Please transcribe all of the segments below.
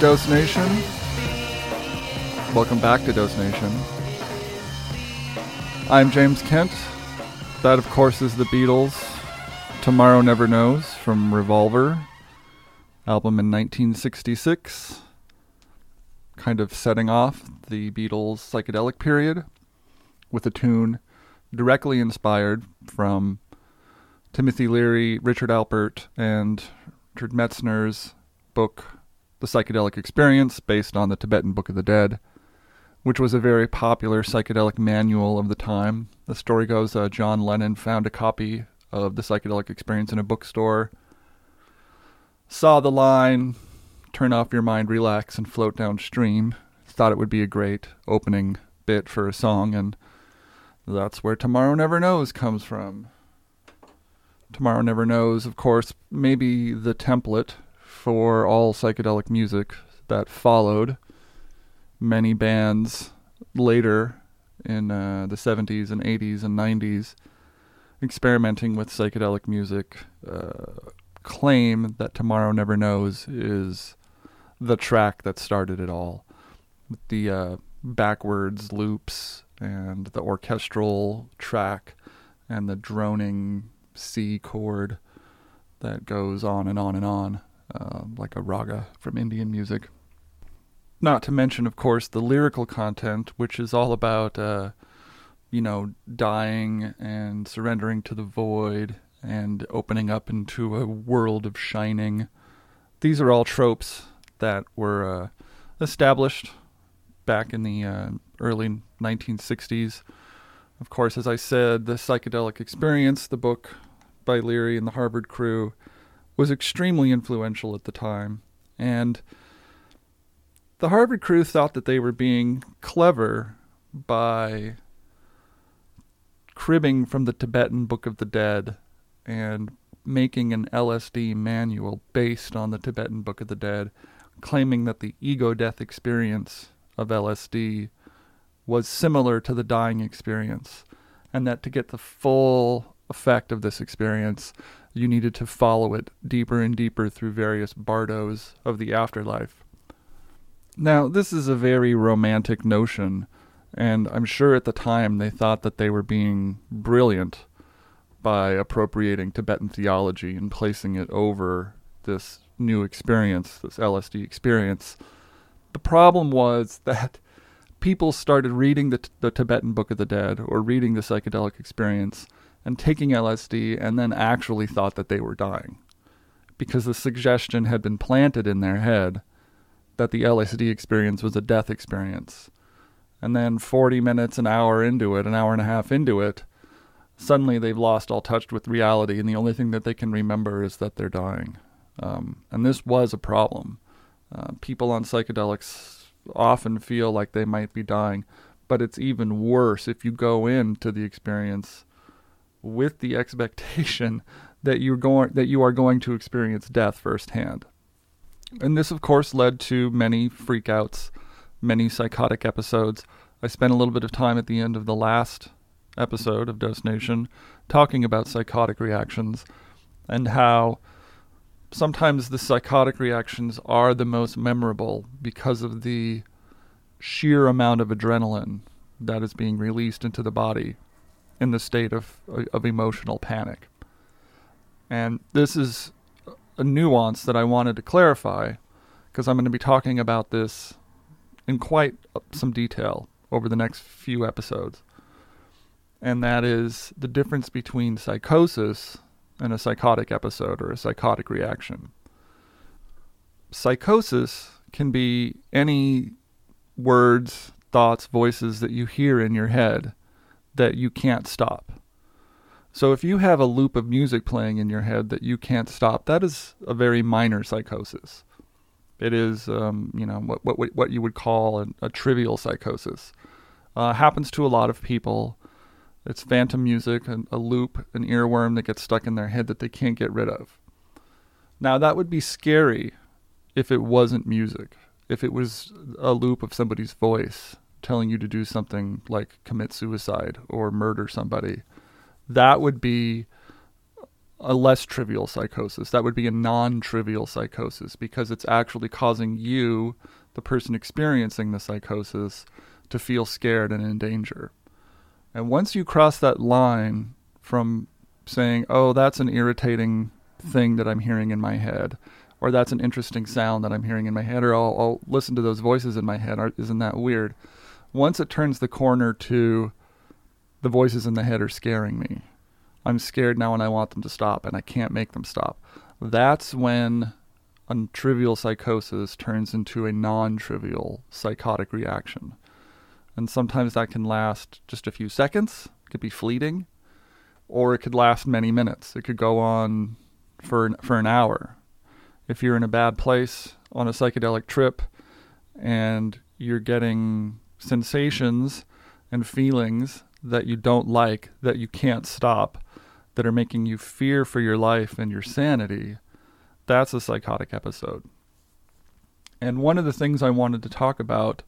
Dose Nation. Welcome back to Dose Nation. I'm James Kent. That, of course, is the Beatles. Tomorrow Never Knows from Revolver, album in 1966. Kind of setting off the Beatles' psychedelic period with a tune directly inspired from Timothy Leary, Richard Alpert, and Richard Metzner's book the Psychedelic Experience, based on the Tibetan Book of the Dead, which was a very popular psychedelic manual of the time. The story goes uh, John Lennon found a copy of the Psychedelic Experience in a bookstore, saw the line, turn off your mind, relax, and float downstream. Thought it would be a great opening bit for a song, and that's where Tomorrow Never Knows comes from. Tomorrow Never Knows, of course, maybe the template for all psychedelic music that followed. Many bands later in uh, the 70s and 80s and 90s experimenting with psychedelic music uh, claim that Tomorrow Never Knows is the track that started it all. With the uh, backwards loops and the orchestral track and the droning C chord that goes on and on and on uh, like a raga from Indian music. Not to mention, of course, the lyrical content, which is all about, uh, you know, dying and surrendering to the void and opening up into a world of shining. These are all tropes that were uh, established back in the uh, early 1960s. Of course, as I said, the psychedelic experience, the book by Leary and the Harvard crew, was extremely influential at the time. And the Harvard crew thought that they were being clever by cribbing from the Tibetan Book of the Dead and making an LSD manual based on the Tibetan Book of the Dead, claiming that the ego death experience of LSD was similar to the dying experience, and that to get the full effect of this experience, you needed to follow it deeper and deeper through various bardos of the afterlife. Now, this is a very romantic notion, and I'm sure at the time they thought that they were being brilliant by appropriating Tibetan theology and placing it over this new experience, this LSD experience. The problem was that people started reading the, the Tibetan Book of the Dead or reading the psychedelic experience and taking LSD and then actually thought that they were dying because the suggestion had been planted in their head that the LSD experience was a death experience. And then 40 minutes, an hour into it, an hour and a half into it, suddenly they've lost all touch with reality, and the only thing that they can remember is that they're dying. Um, and this was a problem. Uh, people on psychedelics often feel like they might be dying, but it's even worse if you go into the experience with the expectation that you're going that you are going to experience death firsthand. And this of course led to many freakouts, many psychotic episodes. I spent a little bit of time at the end of the last episode of Dose Nation talking about psychotic reactions and how sometimes the psychotic reactions are the most memorable because of the sheer amount of adrenaline that is being released into the body in the state of uh, of emotional panic. And this is a nuance that I wanted to clarify because I'm going to be talking about this in quite uh, some detail over the next few episodes. And that is the difference between psychosis and a psychotic episode or a psychotic reaction. Psychosis can be any words, thoughts, voices that you hear in your head that you can't stop. So if you have a loop of music playing in your head that you can't stop, that is a very minor psychosis. It is, um, you know, what what what you would call a, trivial psychosis. Uh, happens to a lot of people. It's phantom music, a, a loop, an earworm that gets stuck in their head that they can't get rid of. Now, that would be scary if it wasn't music, if it was a loop of somebody's voice telling you to do something like commit suicide or murder somebody. That would be a less trivial psychosis. That would be a non trivial psychosis because it's actually causing you, the person experiencing the psychosis, to feel scared and in danger. And once you cross that line from saying, oh, that's an irritating thing that I'm hearing in my head, or that's an interesting sound that I'm hearing in my head, or I'll, I'll listen to those voices in my head, isn't that weird? Once it turns the corner to the voices in the head are scaring me, I'm scared now and I want them to stop and I can't make them stop. That's when a trivial psychosis turns into a non trivial psychotic reaction. And sometimes that can last just a few seconds, it could be fleeting, or it could last many minutes. It could go on for an, for an hour. If you're in a bad place on a psychedelic trip and you're getting sensations and feelings that you don't like, that you can't stop, that are making you fear for your life and your sanity, that's a psychotic episode. And one of the things I wanted to talk about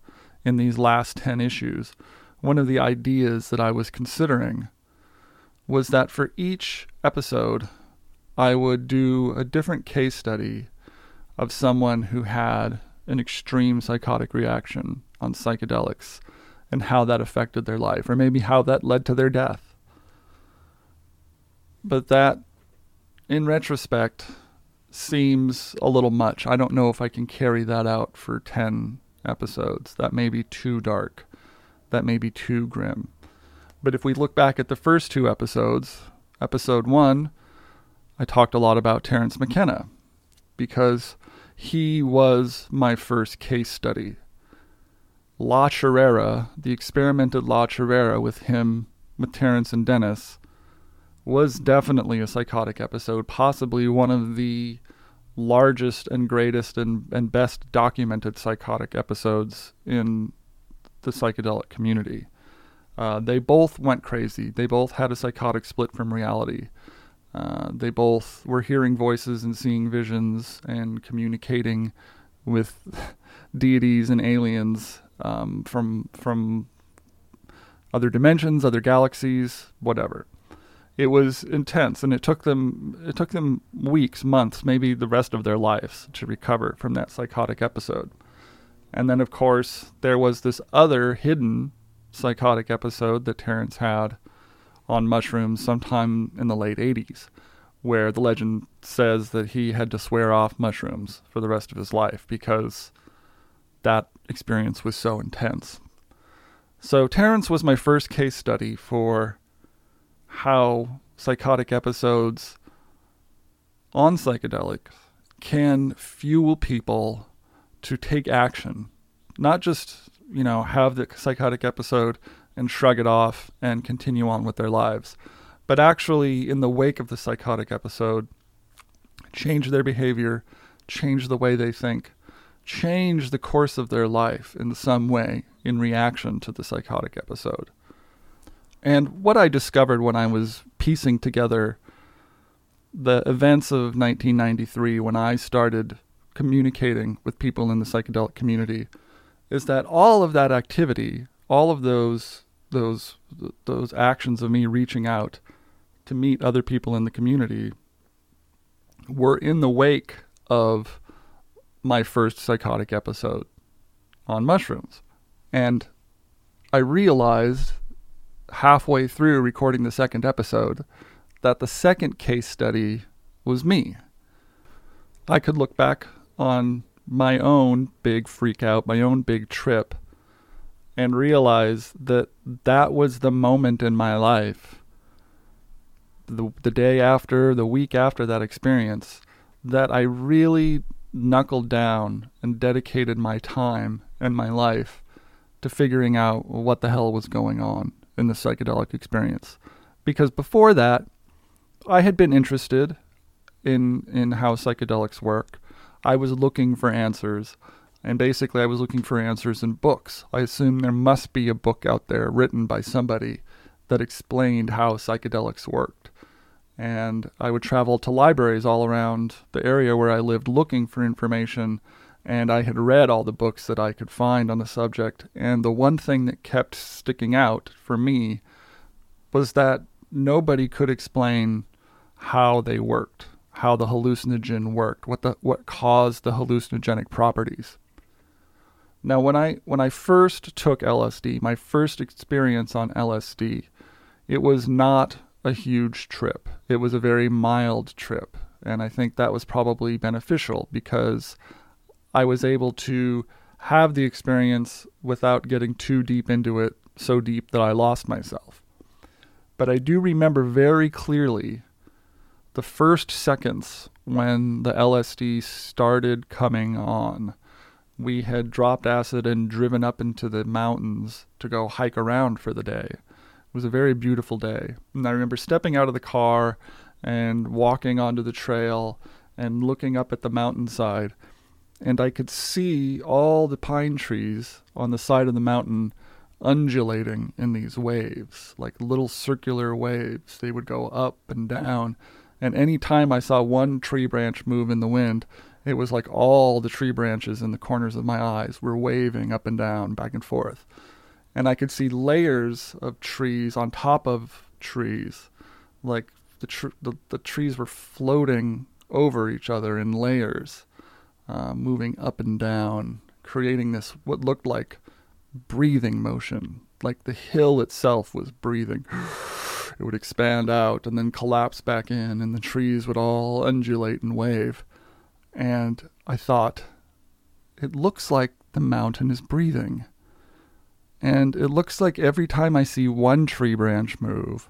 in these last 10 issues, one of the ideas that I was considering was that for each episode, I would do a different case study of someone who had an extreme psychotic reaction on psychedelics and how that affected their life, or maybe how that led to their death but that, in retrospect, seems a little much. I don't know if I can carry that out for 10 episodes. That may be too dark. That may be too grim. But if we look back at the first two episodes, episode one, I talked a lot about Terence McKenna because he was my first case study. La Chorrera, the experimented La Chorrera with him, with Terence and Dennis, was definitely a psychotic episode, possibly one of the largest and greatest and, and best documented psychotic episodes in the psychedelic community. Uh, they both went crazy. They both had a psychotic split from reality. Uh, they both were hearing voices and seeing visions and communicating with deities and aliens um, from from other dimensions, other galaxies, whatever. It was intense and it took them it took them weeks months maybe the rest of their lives to recover from that psychotic episode. And then of course there was this other hidden psychotic episode that Terence had on mushrooms sometime in the late 80s where the legend says that he had to swear off mushrooms for the rest of his life because that experience was so intense. So Terence was my first case study for how psychotic episodes on psychedelics can fuel people to take action, not just, you know, have the psychotic episode and shrug it off and continue on with their lives, but actually, in the wake of the psychotic episode, change their behavior, change the way they think, change the course of their life in some way in reaction to the psychotic episode. And what I discovered when I was piecing together the events of 1993 when I started communicating with people in the psychedelic community is that all of that activity, all of those those those actions of me reaching out to meet other people in the community were in the wake of my first psychotic episode on mushrooms. And I realized halfway through recording the second episode that the second case study was me. I could look back on my own big freak out, my own big trip, and realize that that was the moment in my life, the, the day after, the week after that experience, that I really knuckled down and dedicated my time and my life to figuring out what the hell was going on in the psychedelic experience. Because before that, I had been interested in in how psychedelics work. I was looking for answers, and basically I was looking for answers in books. I assumed there must be a book out there written by somebody that explained how psychedelics worked. And I would travel to libraries all around the area where I lived looking for information. And I had read all the books that I could find on the subject. And the one thing that kept sticking out for me was that nobody could explain how they worked, how the hallucinogen worked, what the what caused the hallucinogenic properties. Now, when I when I first took LSD, my first experience on LSD, it was not a huge trip. It was a very mild trip, and I think that was probably beneficial because I was able to have the experience without getting too deep into it, so deep that I lost myself. But I do remember very clearly the first seconds when the LSD started coming on. We had dropped acid and driven up into the mountains to go hike around for the day. It was a very beautiful day. And I remember stepping out of the car and walking onto the trail and looking up at the mountainside. And I could see all the pine trees on the side of the mountain undulating in these waves, like little circular waves. They would go up and down. And any time I saw one tree branch move in the wind, it was like all the tree branches in the corners of my eyes were waving up and down, back and forth. And I could see layers of trees on top of trees, like the, tr- the, the trees were floating over each other in layers, uh, moving up and down, creating this what looked like breathing motion, like the hill itself was breathing. It would expand out and then collapse back in, and the trees would all undulate and wave. And I thought, it looks like the mountain is breathing. And it looks like every time I see one tree branch move,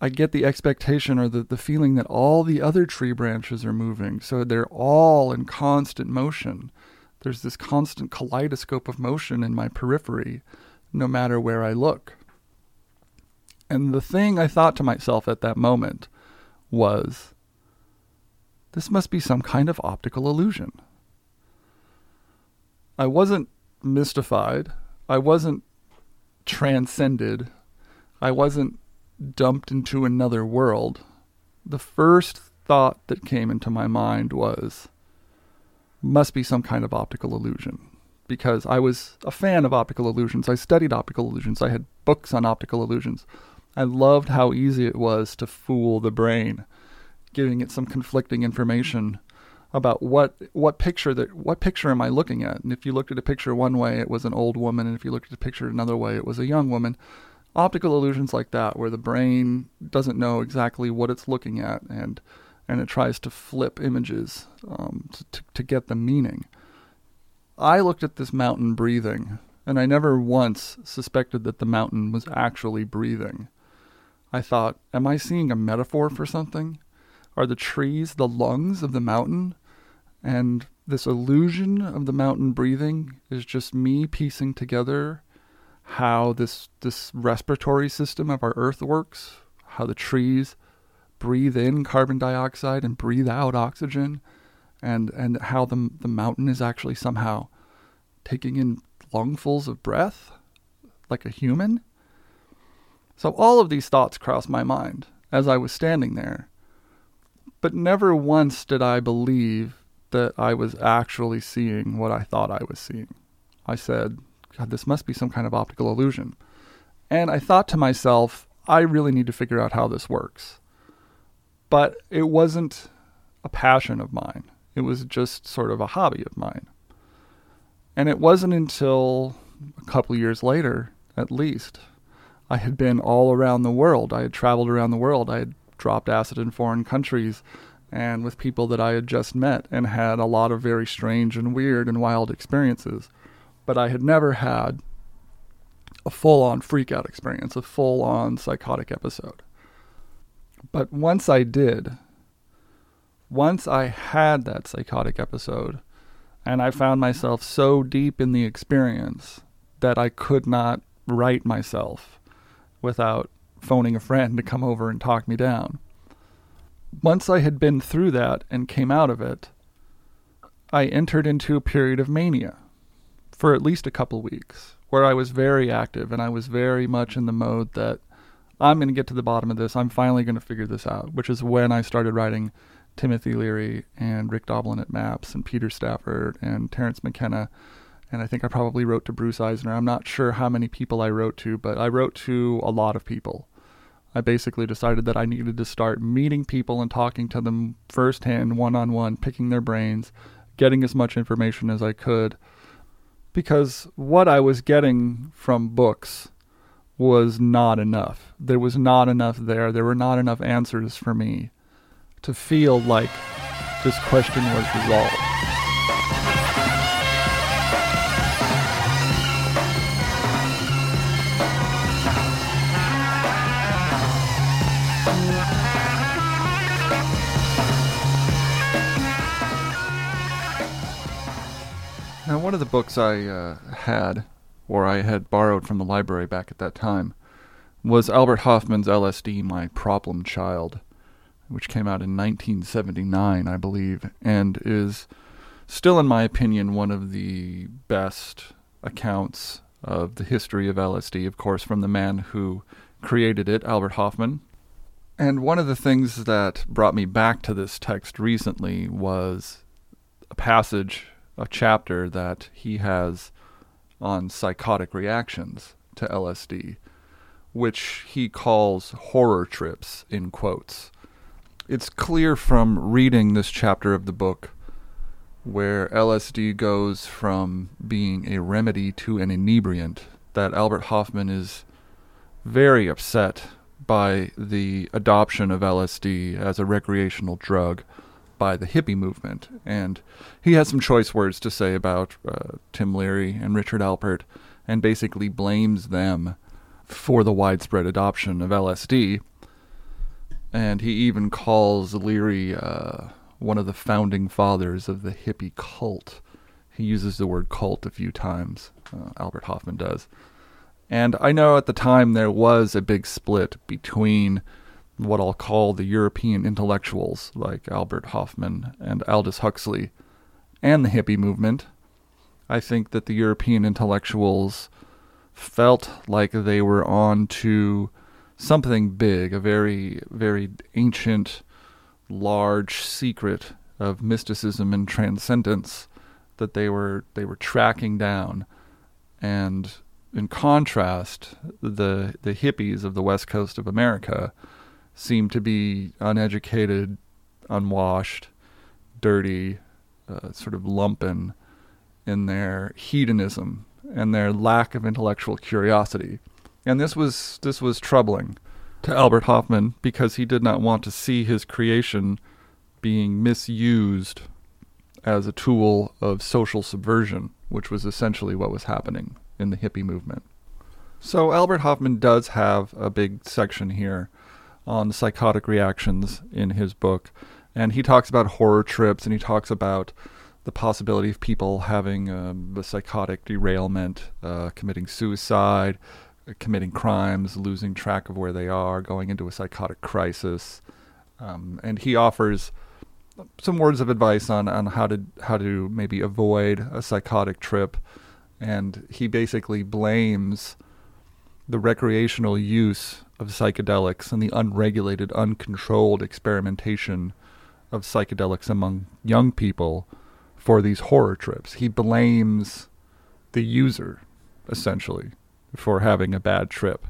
I get the expectation or the, the feeling that all the other tree branches are moving. So they're all in constant motion. There's this constant kaleidoscope of motion in my periphery, no matter where I look. And the thing I thought to myself at that moment was this must be some kind of optical illusion. I wasn't mystified. I wasn't transcended. I wasn't dumped into another world. The first thought that came into my mind was must be some kind of optical illusion because I was a fan of optical illusions. I studied optical illusions. I had books on optical illusions. I loved how easy it was to fool the brain, giving it some conflicting information about what what picture that what picture am I looking at? And if you looked at a picture one way, it was an old woman, and if you looked at a picture another way, it was a young woman. Optical illusions like that, where the brain doesn't know exactly what it's looking at, and and it tries to flip images um, to, to, to get the meaning. I looked at this mountain breathing, and I never once suspected that the mountain was actually breathing. I thought, am I seeing a metaphor for something? Are the trees the lungs of the mountain? And this illusion of the mountain breathing is just me piecing together how this this respiratory system of our earth works, how the trees breathe in carbon dioxide and breathe out oxygen, and and how the the mountain is actually somehow taking in lungfuls of breath, like a human. So all of these thoughts crossed my mind as I was standing there, but never once did I believe that I was actually seeing what I thought I was seeing. I said, God, this must be some kind of optical illusion. And I thought to myself, I really need to figure out how this works but it wasn't a passion of mine. It was just sort of a hobby of mine. And it wasn't until a couple years later, at least, I had been all around the world. I had traveled around the world. I had dropped acid in foreign countries and with people that I had just met and had a lot of very strange and weird and wild experiences. But I had never had a full on freakout experience, a full on psychotic episode. But once I did, once I had that psychotic episode, and I found mm-hmm. myself so deep in the experience that I could not right myself without phoning a friend to come over and talk me down. Once I had been through that and came out of it, I entered into a period of mania for at least a couple weeks where I was very active and I was very much in the mode that I'm going to get to the bottom of this. I'm finally going to figure this out, which is when I started writing Timothy Leary and Rick Doblin at Maps and Peter Stafford and Terence McKenna. And I think I probably wrote to Bruce Eisner. I'm not sure how many people I wrote to, but I wrote to a lot of people. I basically decided that I needed to start meeting people and talking to them firsthand, one on one, picking their brains, getting as much information as I could. Because what I was getting from books was not enough. There was not enough there. There were not enough answers for me to feel like this question was resolved. One of the books I uh, had, or I had borrowed from the library back at that time, was Albert Hofmann's LSD, My Problem Child, which came out in 1979, I believe, and is still, in my opinion, one of the best accounts of the history of LSD, of course, from the man who created it, Albert Hofmann. And one of the things that brought me back to this text recently was a passage, a chapter that he has on psychotic reactions to LSD, which he calls horror trips, in quotes. It's clear from reading this chapter of the book where LSD goes from being a remedy to an inebriant that Albert Hofmann is very upset by the adoption of LSD as a recreational drug by the hippie movement. And he has some choice words to say about uh, Tim Leary and Richard Alpert and basically blames them for the widespread adoption of LSD. And he even calls Leary uh, one of the founding fathers of the hippie cult. He uses the word cult a few times, uh, Albert Hofmann does. And I know at the time there was a big split between what I'll call the European intellectuals like Albert Hofmann and Aldous Huxley and the hippie movement. I think that the European intellectuals felt like they were on to something big, a very, very ancient, large secret of mysticism and transcendence that they were they were tracking down. And in contrast, the the hippies of the west coast of America seem to be uneducated, unwashed, dirty, uh, sort of lumpen in their hedonism and their lack of intellectual curiosity. And this was this was troubling to Albert Hofmann because he did not want to see his creation being misused as a tool of social subversion, which was essentially what was happening in the hippie movement. So Albert Hofmann does have a big section here on psychotic reactions in his book, and he talks about horror trips and he talks about the possibility of people having um, a psychotic derailment, uh, committing suicide, uh, committing crimes, losing track of where they are, going into a psychotic crisis, um, and he offers some words of advice on, on how to how to maybe avoid a psychotic trip, and he basically blames the recreational use of psychedelics and the unregulated, uncontrolled experimentation of psychedelics among young people for these horror trips. He blames the user, essentially, for having a bad trip,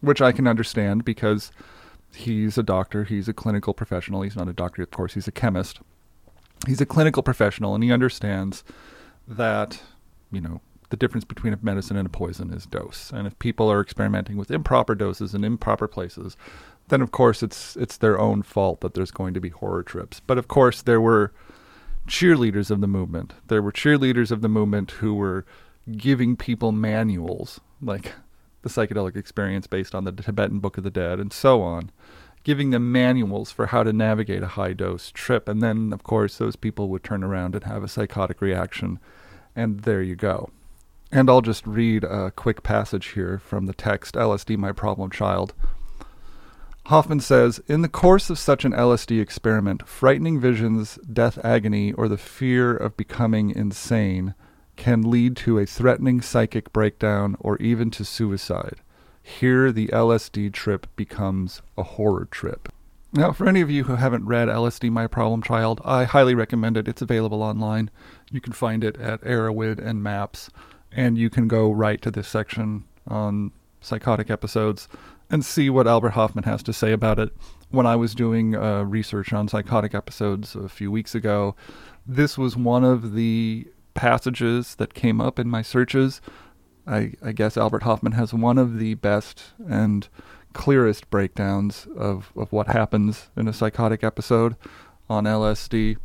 which I can understand because he's a doctor, he's a clinical professional. He's not a doctor, of course, he's a chemist. He's a clinical professional and he understands that, you know, the difference between a medicine and a poison is dose. And if people are experimenting with improper doses in improper places, then of course it's it's their own fault that there's going to be horror trips. But of course there were cheerleaders of the movement. There were cheerleaders of the movement who were giving people manuals like the psychedelic experience based on the Tibetan Book of the Dead and so on, giving them manuals for how to navigate a high dose trip. And then, of course, those people would turn around and have a psychotic reaction. And there you go. And I'll just read a quick passage here from the text LSD, My Problem Child. Hofmann says In the course of such an LSD experiment, frightening visions, death agony, or the fear of becoming insane can lead to a threatening psychic breakdown or even to suicide. Here, the LSD trip becomes a horror trip. Now, for any of you who haven't read LSD My Problem Child, I highly recommend it. It's available online. You can find it at Erowid and Maps, and you can go right to this section on psychotic episodes and see what Albert Hofmann has to say about it. When I was doing uh, research on psychotic episodes a few weeks ago, this was one of the passages that came up in my searches. I, I guess Albert Hofmann has one of the best and clearest breakdowns of, of what happens in a psychotic episode on LSD.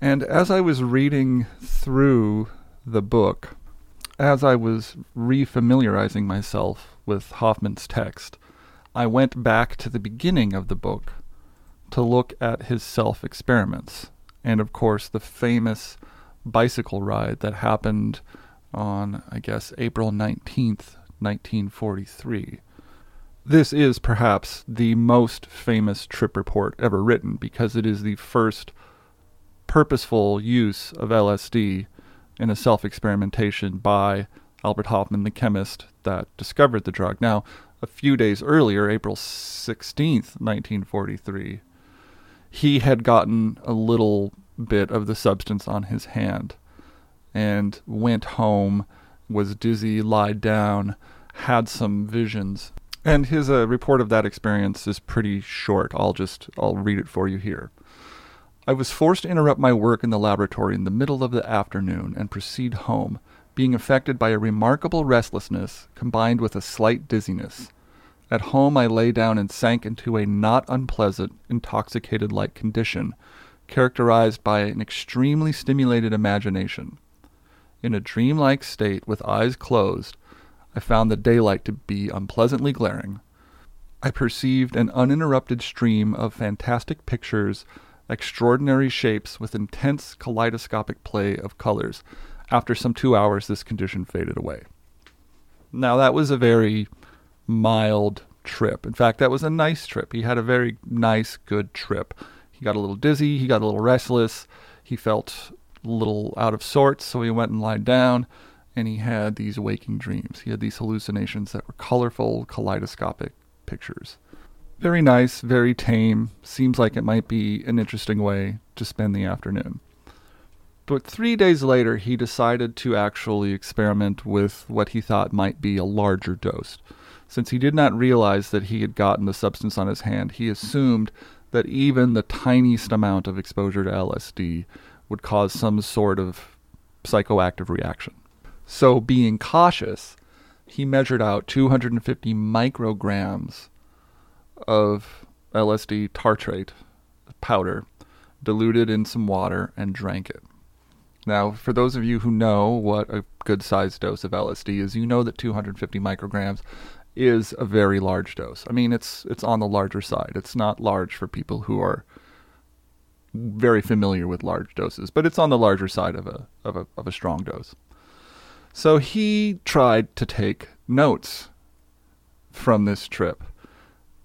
And as I was reading through the book, as I was refamiliarizing myself with Hofmann's text, I went back to the beginning of the book to look at his self experiments, and of course, the famous bicycle ride that happened on, I guess, April 19th, 1943. This is perhaps the most famous trip report ever written because it is the first purposeful use of LSD in a self experimentation by Albert Hofmann, the chemist that discovered the drug. Now, a few days earlier, April 16th, 1943, he had gotten a little bit of the substance on his hand and went home, was dizzy, lied down, had some visions. And his uh, report of that experience is pretty short. I'll just I'll read it for you here. I was forced to interrupt my work in the laboratory in the middle of the afternoon and proceed home, being affected by a remarkable restlessness combined with a slight dizziness. At home, I lay down and sank into a not unpleasant, intoxicated like condition, characterized by an extremely stimulated imagination. In a dreamlike state, with eyes closed, I found the daylight to be unpleasantly glaring. I perceived an uninterrupted stream of fantastic pictures, extraordinary shapes with intense kaleidoscopic play of colors. After some two hours, this condition faded away. Now, that was a very mild trip. In fact, that was a nice trip. He had a very nice, good trip. He got a little dizzy, he got a little restless, he felt a little out of sorts, so he went and lied down, and he had these waking dreams. He had these hallucinations that were colorful, kaleidoscopic pictures. Very nice, very tame. Seems like it might be an interesting way to spend the afternoon. But three days later, he decided to actually experiment with what he thought might be a larger dose. Since he did not realize that he had gotten the substance on his hand, he assumed that even the tiniest amount of exposure to LSD would cause some sort of psychoactive reaction. So, being cautious, he measured out 250 micrograms of LSD tartrate powder, diluted in some water, and drank it. Now, for those of you who know what a good sized dose of LSD is, you know that 250 micrograms is a very large dose. I mean, it's it's on the larger side. It's not large for people who are very familiar with large doses, but it's on the larger side of a of a of a strong dose. So he tried to take notes from this trip,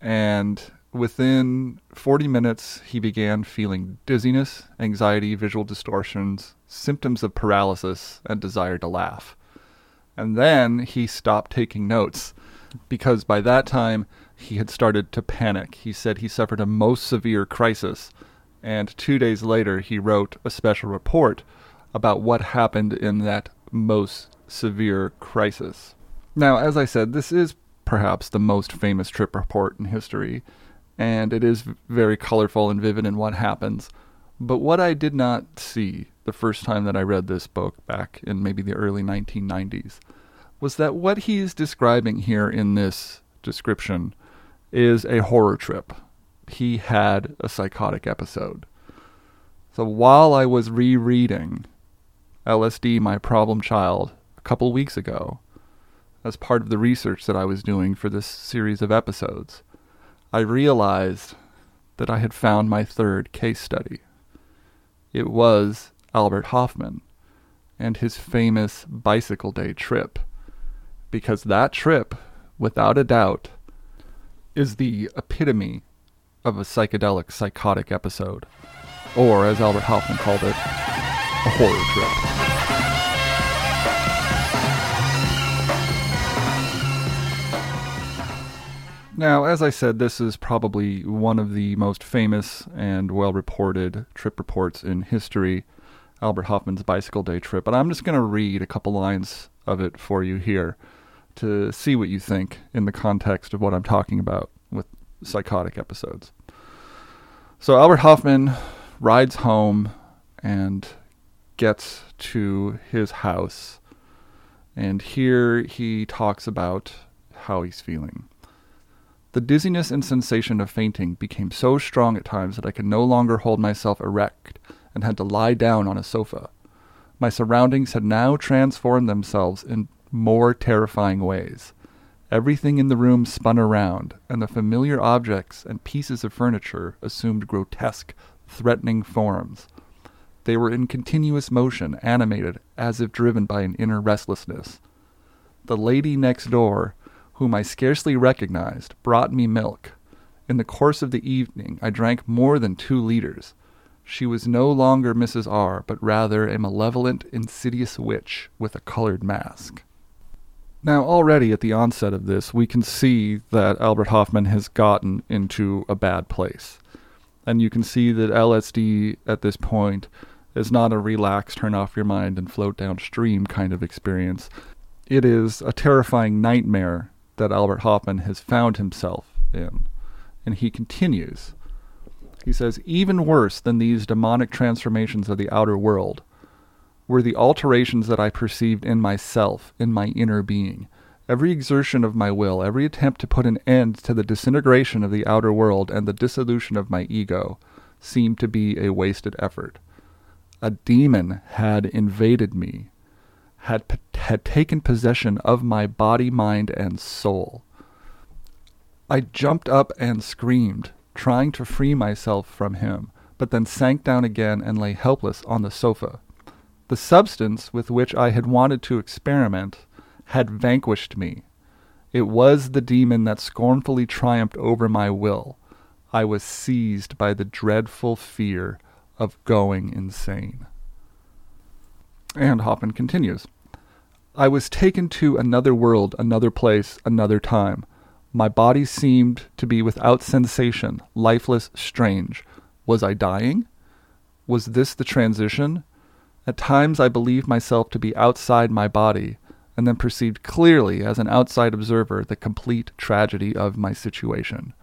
and within 40 minutes, he began feeling dizziness, anxiety, visual distortions, symptoms of paralysis, and desire to laugh. And then he stopped taking notes because by that time he had started to panic. He said he suffered a most severe crisis, and two days later he wrote a special report about what happened in that most severe crisis. Now, as I said, this is perhaps the most famous trip report in history, and it is very colorful and vivid in what happens. But what I did not see the first time that I read this book back in maybe the early 1990s was that what he's describing here in this description is a horror trip. He had a psychotic episode. So while I was rereading LSD My Problem Child a couple weeks ago, as part of the research that I was doing for this series of episodes, I realized that I had found my third case study. It was Albert Hofmann and his famous bicycle day trip. Because that trip, without a doubt, is the epitome of a psychedelic psychotic episode. Or, as Albert Hofmann called it, a horror trip. Now, as I said, this is probably one of the most famous and well reported trip reports in history, Albert Hofmann's bicycle day trip. But I'm just going to read a couple lines of it for you here to see what you think in the context of what I'm talking about with psychotic episodes. So, Albert Hofmann rides home and gets to his house, and here he talks about how he's feeling. The dizziness and sensation of fainting became so strong at times that I could no longer hold myself erect and had to lie down on a sofa. My surroundings had now transformed themselves in more terrifying ways. Everything in the room spun around, and the familiar objects and pieces of furniture assumed grotesque, threatening forms. They were in continuous motion, animated, as if driven by an inner restlessness. The lady next door, whom I scarcely recognized, brought me milk. In the course of the evening, I drank more than two liters. She was no longer Mrs. R., but rather a malevolent, insidious witch with a colored mask. Now, already at the onset of this, we can see that Albert Hofmann has gotten into a bad place. And you can see that LSD at this point is not a relax, turn off your mind and float downstream kind of experience. It is a terrifying nightmare that Albert Hofmann has found himself in. And he continues. He says, even worse than these demonic transformations of the outer world were the alterations that I perceived in myself, in my inner being. Every exertion of my will, every attempt to put an end to the disintegration of the outer world and the dissolution of my ego, seemed to be a wasted effort. A demon had invaded me, had, had taken possession of my body, mind, and soul. I jumped up and screamed, trying to free myself from him, but then sank down again and lay helpless on the sofa. The substance with which I had wanted to experiment had vanquished me. It was the demon that scornfully triumphed over my will. I was seized by the dreadful fear of going insane. And Hofmann continues I was taken to another world, another place, another time. My body seemed to be without sensation, lifeless, strange. Was I dying? Was this the transition? At times I believed myself to be outside my body, and then perceived clearly as an outside observer the complete tragedy of my situation.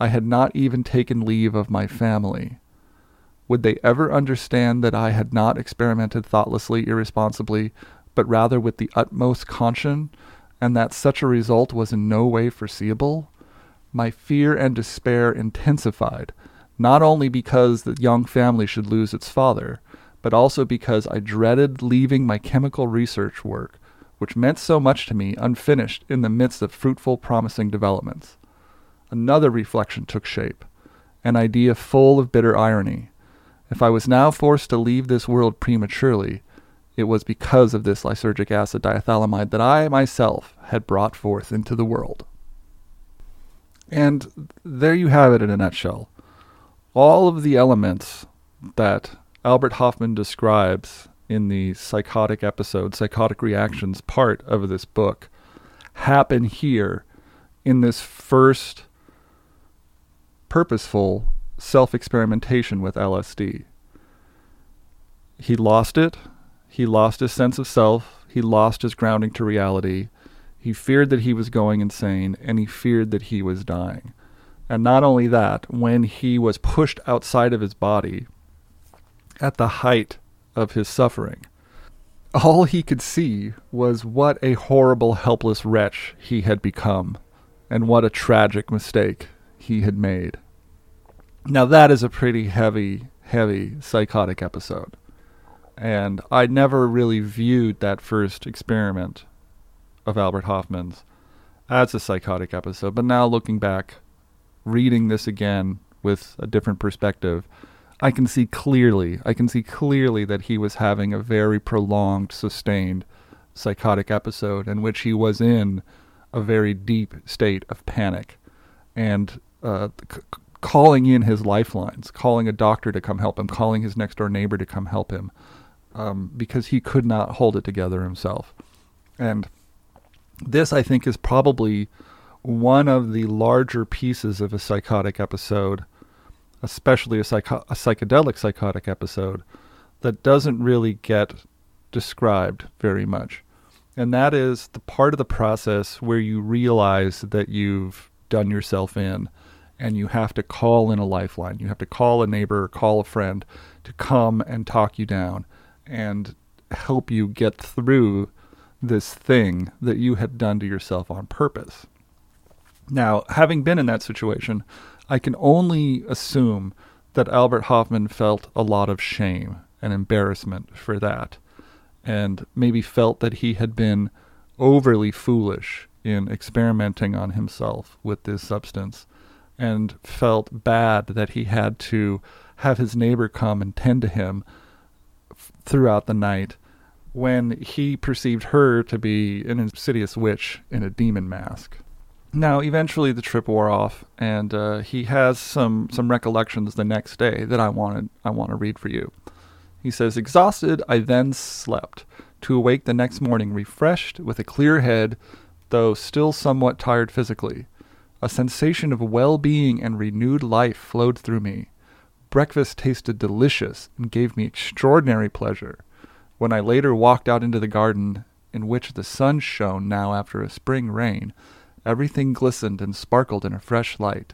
I had not even taken leave of my family. Would they ever understand that I had not experimented thoughtlessly, irresponsibly, but rather with the utmost caution, and that such a result was in no way foreseeable? My fear and despair intensified, not only because the young family should lose its father, but also because I dreaded leaving my chemical research work, which meant so much to me, unfinished in the midst of fruitful, promising developments. Another reflection took shape, an idea full of bitter irony. If I was now forced to leave this world prematurely, it was because of this lysergic acid diethylamide that I myself had brought forth into the world. And there you have it in a nutshell. All of the elements that Albert Hofmann describes in the psychotic episode, psychotic reactions part of this book, happen here in this first purposeful self experimentation with LSD. He lost it. He lost his sense of self. He lost his grounding to reality. He feared that he was going insane, and he feared that he was dying. And not only that, when he was pushed outside of his body at the height of his suffering, all he could see was what a horrible, helpless wretch he had become, and what a tragic mistake he had made. Now, that is a pretty heavy, heavy psychotic episode. And I never really viewed that first experiment of Albert Hofmann's as a psychotic episode. But now, looking back, reading this again with a different perspective, I can see clearly, I can see clearly that he was having a very prolonged, sustained psychotic episode in which he was in a very deep state of panic and uh, c- calling in his lifelines, calling a doctor to come help him, calling his next door neighbor to come help him, um, because he could not hold it together himself. And this, I think, is probably one of the larger pieces of a psychotic episode, especially a, psycho- a psychedelic psychotic episode, that doesn't really get described very much. And that is the part of the process where you realize that you've done yourself in and you have to call in a lifeline. You have to call a neighbor, call a friend to come and talk you down and help you get through this thing that you had done to yourself on purpose. Now, having been in that situation, I can only assume that Albert Hofmann felt a lot of shame and embarrassment for that, and maybe felt that he had been overly foolish in experimenting on himself with this substance, and felt bad that he had to have his neighbor come and tend to him throughout the night when he perceived her to be an insidious witch in a demon mask. Now, eventually, the trip wore off, and uh, he has some some recollections the next day that I wanted I want to read for you. He says, "Exhausted, I then slept, to awake the next morning refreshed, with a clear head, though still somewhat tired physically. A sensation of well-being and renewed life flowed through me. Breakfast tasted delicious and gave me extraordinary pleasure. When I later walked out into the garden, in which the sun shone now after a spring rain." Everything glistened and sparkled in a fresh light.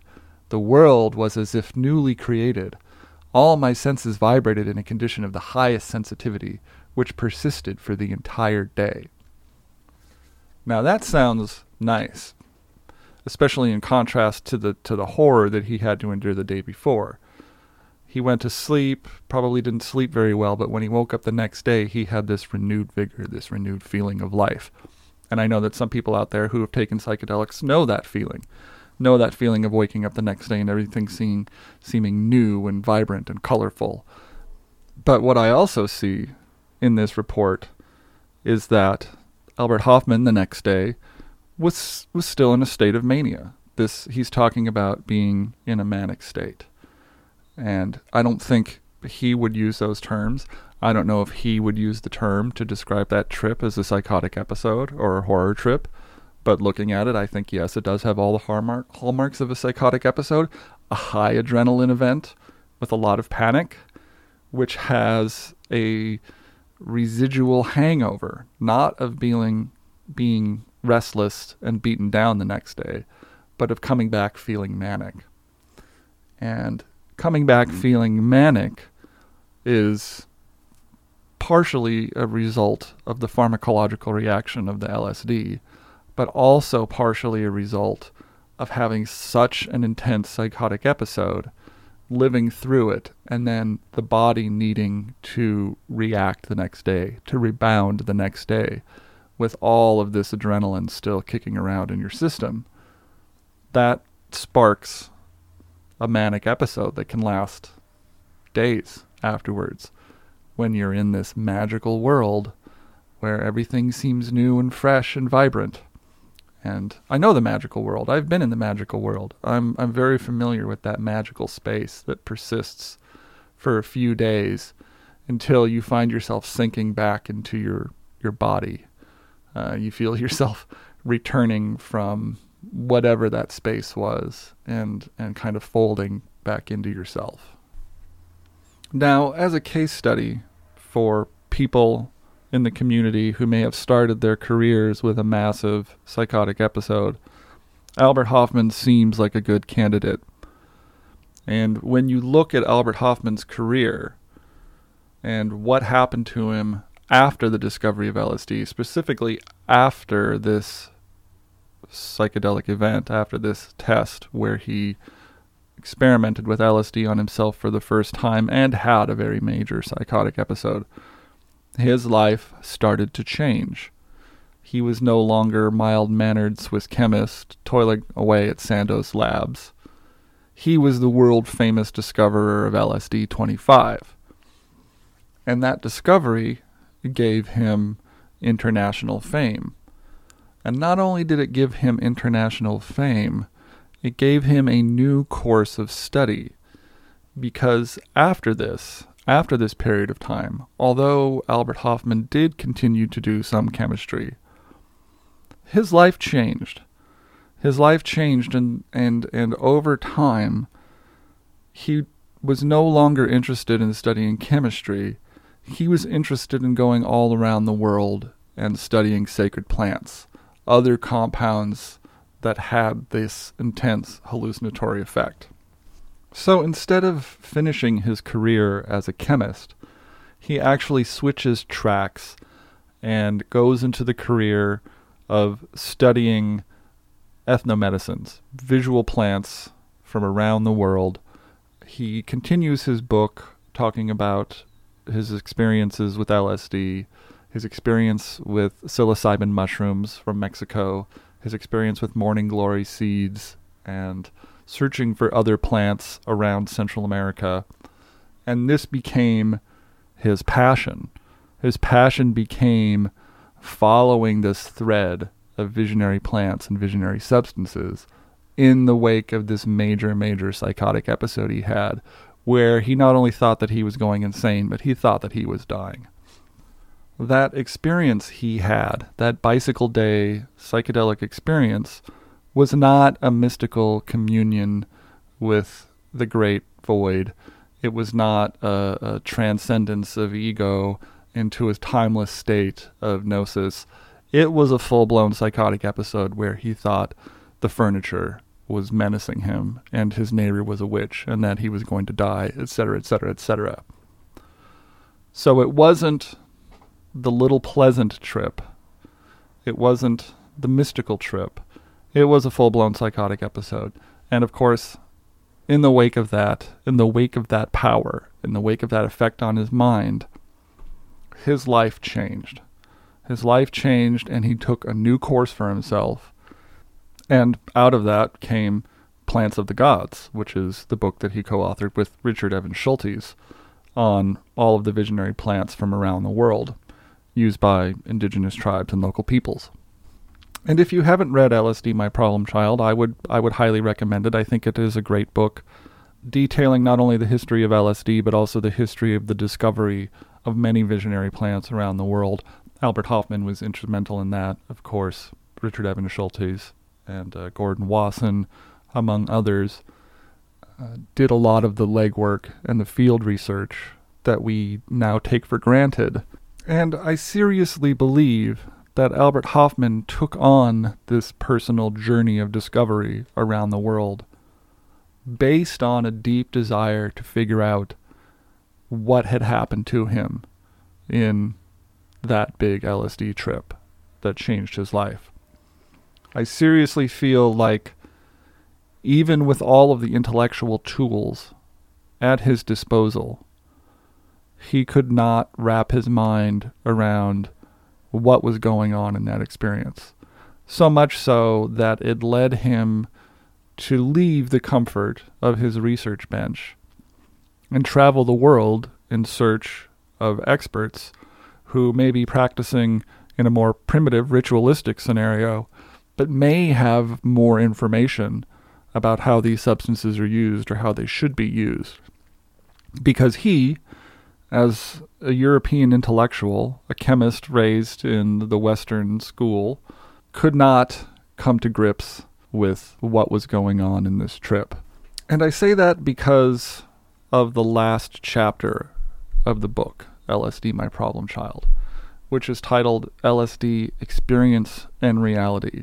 The world was as if newly created. All my senses vibrated in a condition of the highest sensitivity, which persisted for the entire day. Now that sounds nice, especially in contrast to the to the horror that he had to endure the day before. He went to sleep, probably didn't sleep very well, but when he woke up the next day, he had this renewed vigor, this renewed feeling of life. And I know that some people out there who have taken psychedelics know that feeling, know that feeling of waking up the next day and everything seeing, seeming new and vibrant and colorful. But what I also see in this report is that Albert Hofmann the next day was was still in a state of mania. This he's talking about being in a manic state. And I don't think he would use those terms. I don't know if he would use the term to describe that trip as a psychotic episode or a horror trip, but looking at it, I think yes, it does have all the hallmark, hallmarks of a psychotic episode. A high adrenaline event with a lot of panic, which has a residual hangover, not of being being restless and beaten down the next day, but of coming back feeling manic. And coming back mm-hmm. feeling manic is partially a result of the pharmacological reaction of the LSD, but also partially a result of having such an intense psychotic episode, living through it, and then the body needing to react the next day, to rebound the next day, with all of this adrenaline still kicking around in your system. That sparks a manic episode that can last days afterwards when you're in this magical world where everything seems new and fresh and vibrant. And I know the magical world. I've been in the magical world. I'm I'm very familiar with that magical space that persists for a few days until you find yourself sinking back into your your body. Uh, you feel yourself returning from whatever that space was and and kind of folding back into yourself. Now, as a case study for people in the community who may have started their careers with a massive psychotic episode, Albert Hofmann seems like a good candidate. And when you look at Albert Hofmann's career and what happened to him after the discovery of LSD, specifically after this psychedelic event, after this test where he experimented with LSD on himself for the first time and had a very major psychotic episode, his life started to change. He was no longer mild mannered Swiss chemist toiling away at Sandoz Labs. He was the world famous discoverer of LSD 25. And that discovery gave him international fame. And not only did it give him international fame, it gave him a new course of study. Because after this, after this period of time, although Albert Hofmann did continue to do some chemistry, his life changed. his life changed and and and over time he was no longer interested in studying chemistry he was interested in going all around the world and studying sacred plants other compounds that had this intense hallucinatory effect so instead of finishing his career as a chemist he actually switches tracks and goes into the career of studying ethnomedicines, visual plants from around the world. He continues his book talking about his experiences with LSD, his experience with psilocybin mushrooms from Mexico, his experience with morning glory seeds, and searching for other plants around Central America. And this became his passion. His passion became following this thread of visionary plants and visionary substances in the wake of this major, major psychotic episode he had, where he not only thought that he was going insane, but he thought that he was dying. That experience he had, that bicycle day psychedelic experience, was not a mystical communion with the great void. It was not a, a transcendence of ego into a timeless state of gnosis it was a full blown psychotic episode where he thought the furniture was menacing him and his neighbor was a witch and that he was going to die, etc., etc., etc. So it wasn't the little pleasant trip. It wasn't the mystical trip. It was a full blown psychotic episode. And of course, in the wake of that, in the wake of that power, in the wake of that effect on his mind, his life changed. His life changed and he took a new course for himself. And out of that came Plants of the Gods, which is the book that he co authored with Richard Evans Schultes on all of the visionary plants from around the world used by indigenous tribes and local peoples. And if you haven't read LSD My Problem Child, I would I would highly recommend it. I think it is a great book detailing not only the history of LSD but also the history of the discovery of many visionary plants around the world Albert Hofmann was instrumental in that, of course. Richard Evans Schultes and uh, Gordon Wasson, among others, uh, did a lot of the legwork and the field research that we now take for granted. And I seriously believe that Albert Hofmann took on this personal journey of discovery around the world based on a deep desire to figure out what had happened to him in that big LSD trip that changed his life. I seriously feel like even with all of the intellectual tools at his disposal, he could not wrap his mind around what was going on in that experience. So much so that it led him to leave the comfort of his research bench and travel the world in search of experts who may be practicing in a more primitive ritualistic scenario, but may have more information about how these substances are used or how they should be used. Because he, as a European intellectual, a chemist raised in the Western school, could not come to grips with what was going on in this trip. And I say that because of the last chapter of the book. LSD My Problem Child, which is titled LSD Experience and Reality.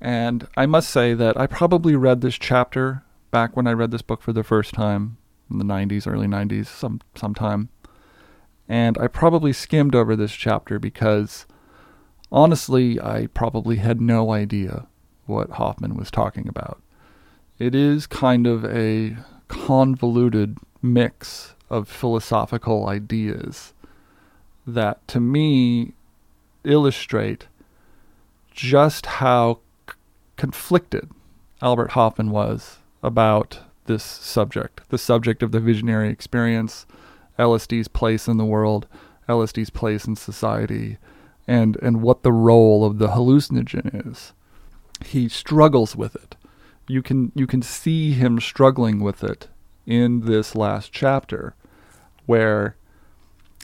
And I must say that I probably read this chapter back when I read this book for the first time in the 90s, early 90s, some sometime. And I probably skimmed over this chapter because honestly, I probably had no idea what Hofmann was talking about. It is kind of a convoluted mix of philosophical ideas that to me illustrate just how c- conflicted Albert Hofmann was about this subject, the subject of the visionary experience, LSD's place in the world, LSD's place in society, and, and what the role of the hallucinogen is. He struggles with it. You can you can see him struggling with it in this last chapter, where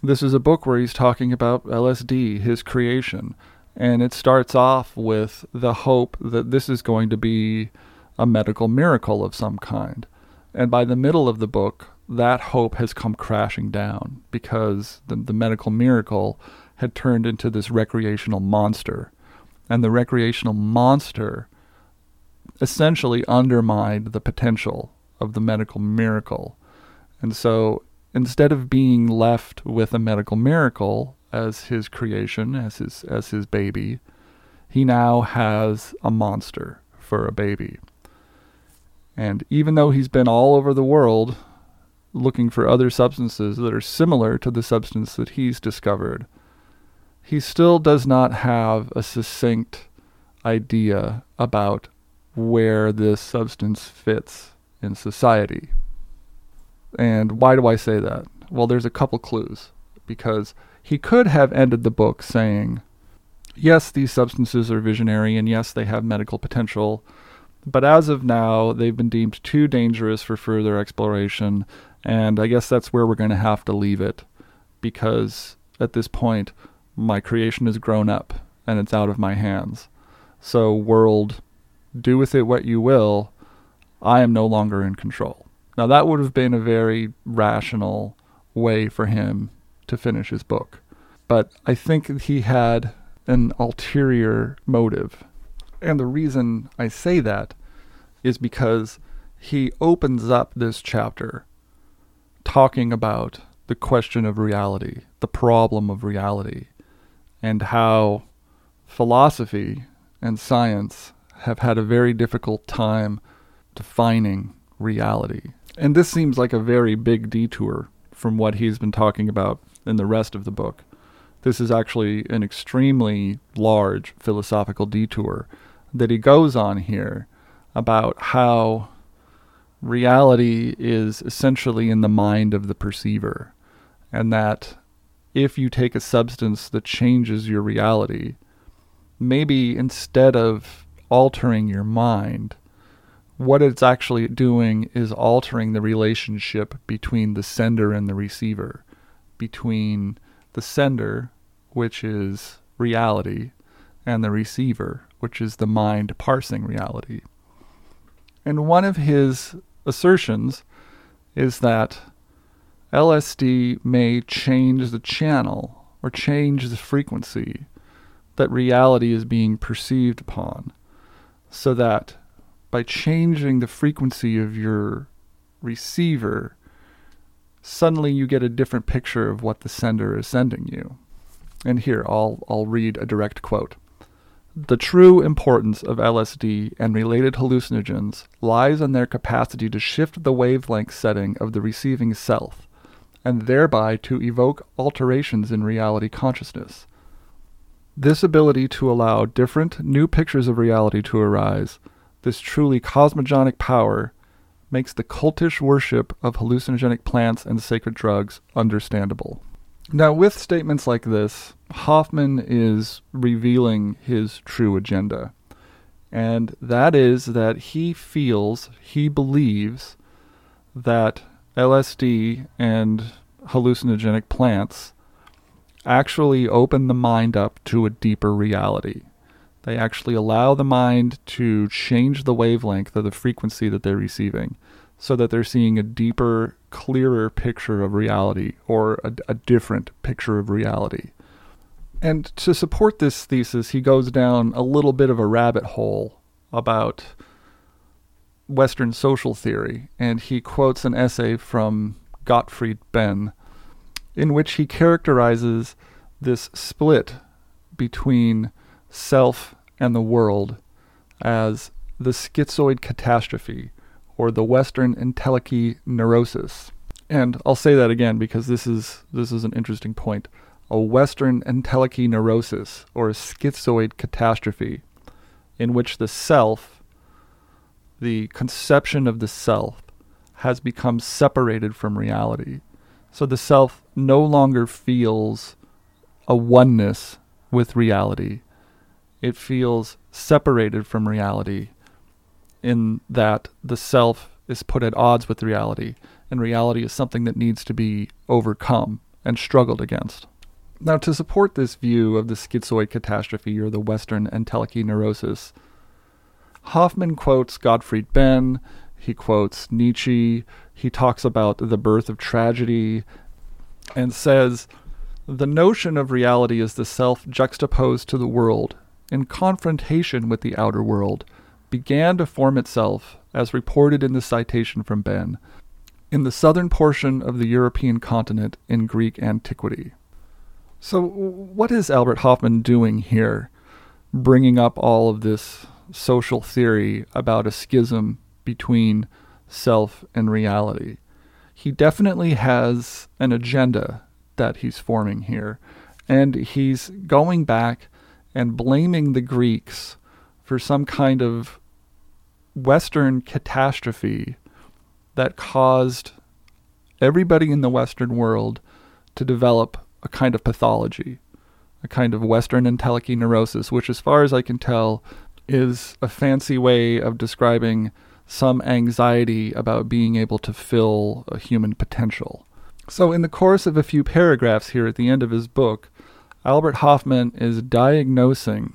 this is a book where he's talking about LSD, his creation, And it starts off with the hope that this is going to be a medical miracle of some kind. And by the middle of the book, that hope has come crashing down because the, the medical miracle had turned into this recreational monster. And the recreational monster essentially undermined the potential of the medical miracle. And so instead of being left with a medical miracle as his creation, as his as his baby, he now has a monster for a baby. And even though he's been all over the world looking for other substances that are similar to the substance that he's discovered, he still does not have a succinct idea about where this substance fits in society. And why do I say that? Well, there's a couple clues. Because he could have ended the book saying, yes, these substances are visionary, and yes, they have medical potential, but as of now, they've been deemed too dangerous for further exploration, and I guess that's where we're going to have to leave it, because at this point, my creation has grown up, and it's out of my hands. So, world, do with it what you will. I am no longer in control. Now, that would have been a very rational way for him to finish his book. But I think he had an ulterior motive. And the reason I say that is because he opens up this chapter talking about the question of reality, the problem of reality, and how philosophy and science have had a very difficult time defining reality. And this seems like a very big detour from what he's been talking about in the rest of the book. This is actually an extremely large philosophical detour that he goes on here about how reality is essentially in the mind of the perceiver, and that if you take a substance that changes your reality, maybe instead of altering your mind, what it's actually doing is altering the relationship between the sender and the receiver, between the sender, which is reality, and the receiver, which is the mind parsing reality. And one of his assertions is that LSD may change the channel or change the frequency that reality is being perceived upon, so that by changing the frequency of your receiver, suddenly you get a different picture of what the sender is sending you. And here, I'll, I'll read a direct quote. The true importance of LSD and related hallucinogens lies in their capacity to shift the wavelength setting of the receiving self, and thereby to evoke alterations in reality consciousness. This ability to allow different, new pictures of reality to arise, this truly cosmogonic power, makes the cultish worship of hallucinogenic plants and sacred drugs understandable. Now, with statements like this, Hofmann is revealing his true agenda. And that is that he feels, he believes that LSD and hallucinogenic plants actually open the mind up to a deeper reality. They actually allow the mind to change the wavelength of the frequency that they're receiving so that they're seeing a deeper, clearer picture of reality or a, a different picture of reality. And to support this thesis, he goes down a little bit of a rabbit hole about Western social theory, and he quotes an essay from Gottfried Benn in which he characterizes this split between self and the world as the schizoid catastrophe or the Western entelechy neurosis. And I'll say that again because this is this is an interesting point. A Western entelechy neurosis or a schizoid catastrophe in which the self, the conception of the self, has become separated from reality. So the self no longer feels a oneness with reality. It feels separated from reality in that the self is put at odds with reality, and reality is something that needs to be overcome and struggled against. Now, to support this view of the schizoid catastrophe or the Western entelechy neurosis, Hofmann quotes Gottfried Benn, he quotes Nietzsche, he talks about the birth of tragedy, and says the notion of reality is the self juxtaposed to the world, in confrontation with the outer world, began to form itself, as reported in the citation from Benn, in the southern portion of the European continent in Greek antiquity. So, what is Albert Hofmann doing here, bringing up all of this social theory about a schism between self and reality? He definitely has an agenda that he's forming here, and he's going back and blaming the Greeks for some kind of Western catastrophe that caused everybody in the Western world to develop a kind of pathology, a kind of Western entelechy neurosis, which, as far as I can tell, is a fancy way of describing some anxiety about being able to fill a human potential. So, in the course of a few paragraphs here at the end of his book, Albert Hofmann is diagnosing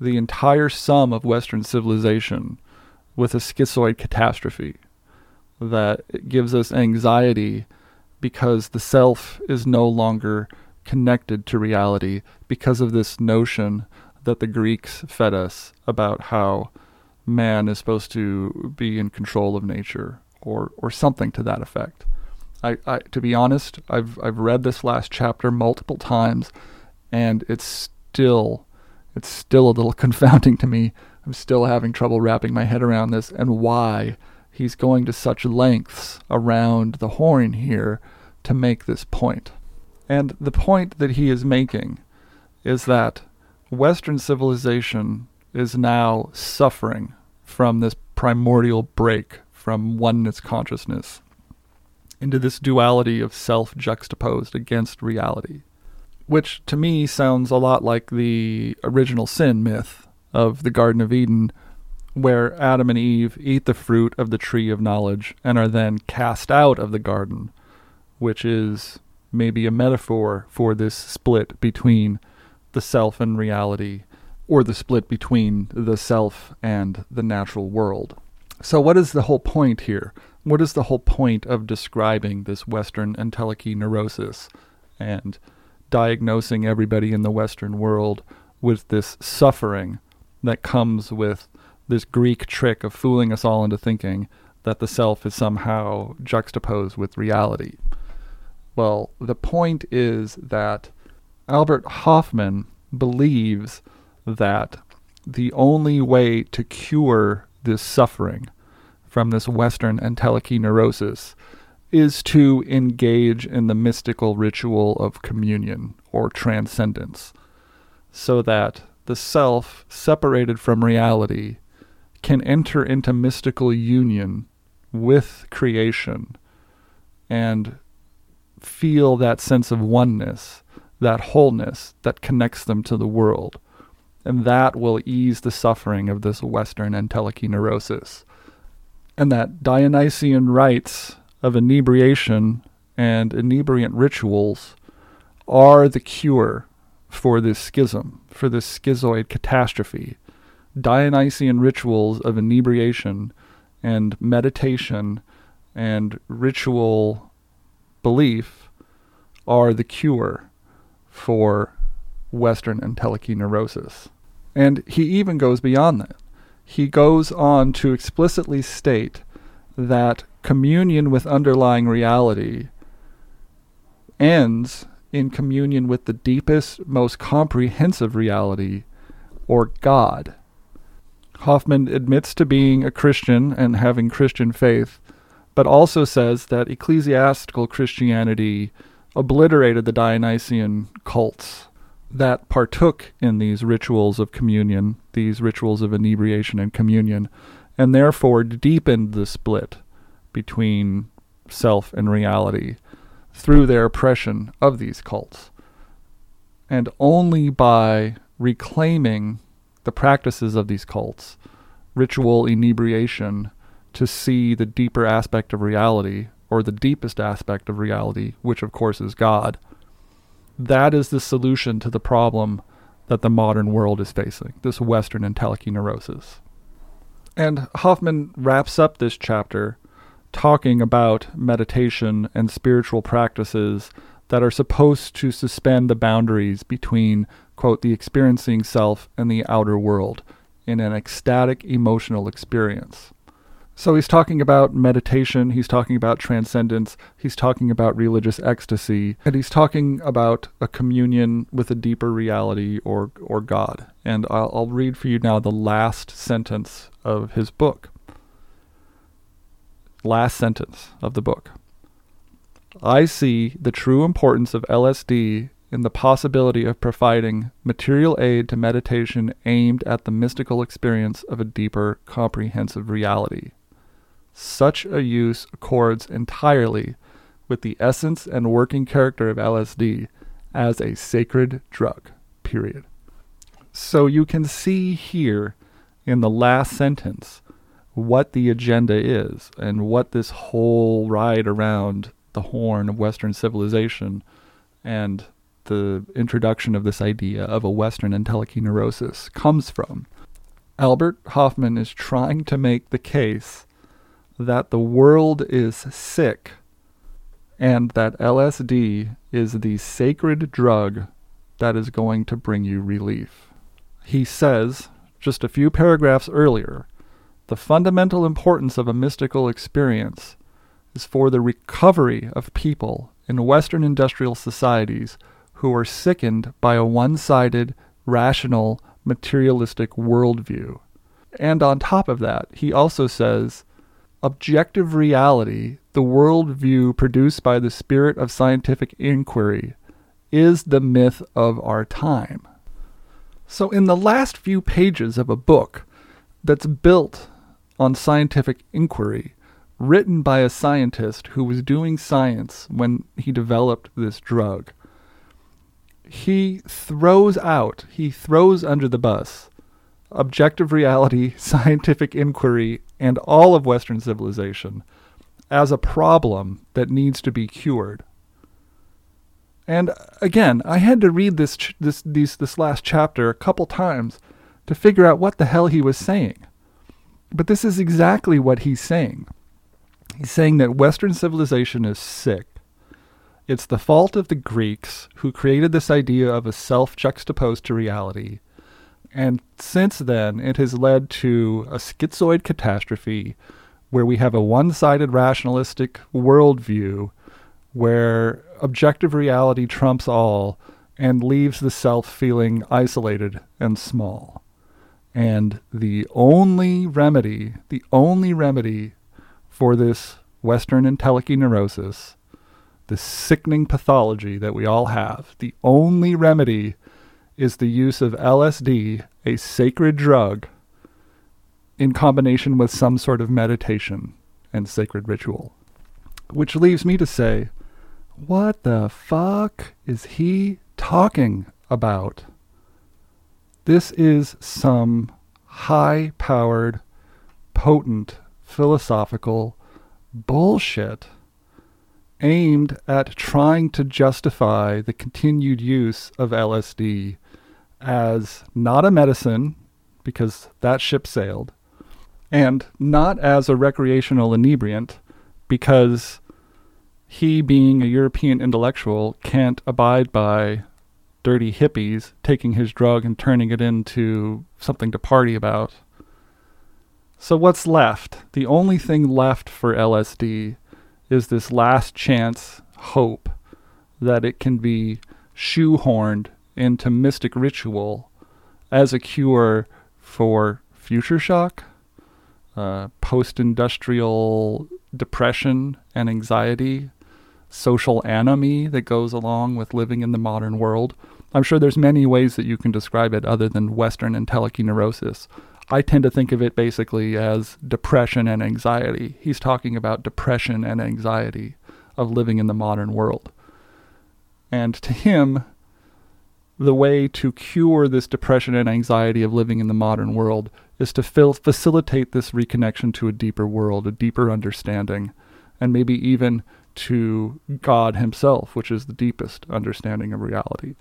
the entire sum of Western civilization with a schizoid catastrophe that it gives us anxiety because the self is no longer connected to reality because of this notion that the Greeks fed us about how man is supposed to be in control of nature or or something to that effect. I, I to be honest, I've I've read this last chapter multiple times and it's still it's still a little confounding to me. I'm still having trouble wrapping my head around this and why he's going to such lengths around the horn here to make this point. And the point that he is making is that Western civilization is now suffering from this primordial break from oneness consciousness into this duality of self juxtaposed against reality, which to me sounds a lot like the original sin myth of the Garden of Eden, where Adam and Eve eat the fruit of the tree of knowledge and are then cast out of the garden, which is maybe a metaphor for this split between the self and reality, or the split between the self and the natural world. So, what is the whole point here? What is the whole point of describing this Western entelechy neurosis and diagnosing everybody in the Western world with this suffering that comes with this Greek trick of fooling us all into thinking that the self is somehow juxtaposed with reality. Well, the point is that Albert Hofmann believes that the only way to cure this suffering from this Western entelechy neurosis is to engage in the mystical ritual of communion or transcendence, so that the self, separated from reality, can enter into mystical union with creation and feel that sense of oneness, that wholeness that connects them to the world. And that will ease the suffering of this Western entelechy neurosis. And that Dionysian rites of inebriation and inebriant rituals are the cure for this schism, for this schizoid catastrophe. Dionysian rituals of inebriation and meditation and ritual belief are the cure for Western entelechy neurosis. And he even goes beyond that. He goes on to explicitly state that communion with underlying reality ends in communion with the deepest, most comprehensive reality, or God. Hofmann admits to being a Christian and having Christian faith, but also says that ecclesiastical Christianity obliterated the Dionysian cults that partook in these rituals of communion, these rituals of inebriation and communion, and therefore deepened the split between self and reality through their oppression of these cults. And only by reclaiming the practices of these cults, ritual inebriation, to see the deeper aspect of reality, or the deepest aspect of reality, which of course is God, that is the solution to the problem that the modern world is facing this Western entelechy neurosis. And Hofmann wraps up this chapter talking about meditation and spiritual practices that are supposed to suspend the boundaries between, quote, the experiencing self and the outer world in an ecstatic emotional experience. So he's talking about meditation, he's talking about transcendence, he's talking about religious ecstasy, and he's talking about a communion with a deeper reality or, or God. And I'll, I'll read for you now the last sentence of his book. Last sentence of the book. I see the true importance of LSD in the possibility of providing material aid to meditation aimed at the mystical experience of a deeper, comprehensive reality. Such a use accords entirely with the essence and working character of LSD as a sacred drug, period. So you can see here in the last sentence what the agenda is and what this whole ride around the horn of Western civilization and the introduction of this idea of a Western entelechy neurosis comes from. Albert Hofmann is trying to make the case that the world is sick and that LSD is the sacred drug that is going to bring you relief. He says, just a few paragraphs earlier, the fundamental importance of a mystical experience is for the recovery of people in Western industrial societies who are sickened by a one sided, rational, materialistic worldview. And on top of that, he also says objective reality, the worldview produced by the spirit of scientific inquiry, is the myth of our time. So, in the last few pages of a book that's built on scientific inquiry, written by a scientist who was doing science when he developed this drug, he throws out, he throws under the bus objective reality, scientific inquiry, and all of Western civilization as a problem that needs to be cured. And again, I had to read this ch- this these, this last chapter a couple times to figure out what the hell he was saying. But this is exactly what he's saying. He's saying that Western civilization is sick. It's the fault of the Greeks who created this idea of a self juxtaposed to reality. And since then, it has led to a schizoid catastrophe where we have a one sided rationalistic worldview where objective reality trumps all and leaves the self feeling isolated and small. And the only remedy, the only remedy for this Western entelechy neurosis, this sickening pathology that we all have, the only remedy is the use of LSD, a sacred drug, in combination with some sort of meditation and sacred ritual. Which leaves me to say, what the fuck is he talking about? This is some high powered, potent, philosophical bullshit aimed at trying to justify the continued use of LSD as not a medicine, because that ship sailed, and not as a recreational inebriant, because he, being a European intellectual, can't abide by dirty hippies taking his drug and turning it into something to party about. So, what's left? The only thing left for LSD is this last chance hope that it can be shoehorned into mystic ritual as a cure for future shock, uh, post industrial depression and anxiety, social anomie that goes along with living in the modern world. I'm sure there's many ways that you can describe it other than Western entelechy neurosis. I tend to think of it basically as depression and anxiety. He's talking about depression and anxiety of living in the modern world. And to him, the way to cure this depression and anxiety of living in the modern world is to fil- facilitate this reconnection to a deeper world, a deeper understanding, and maybe even to God Himself, which is the deepest understanding of reality.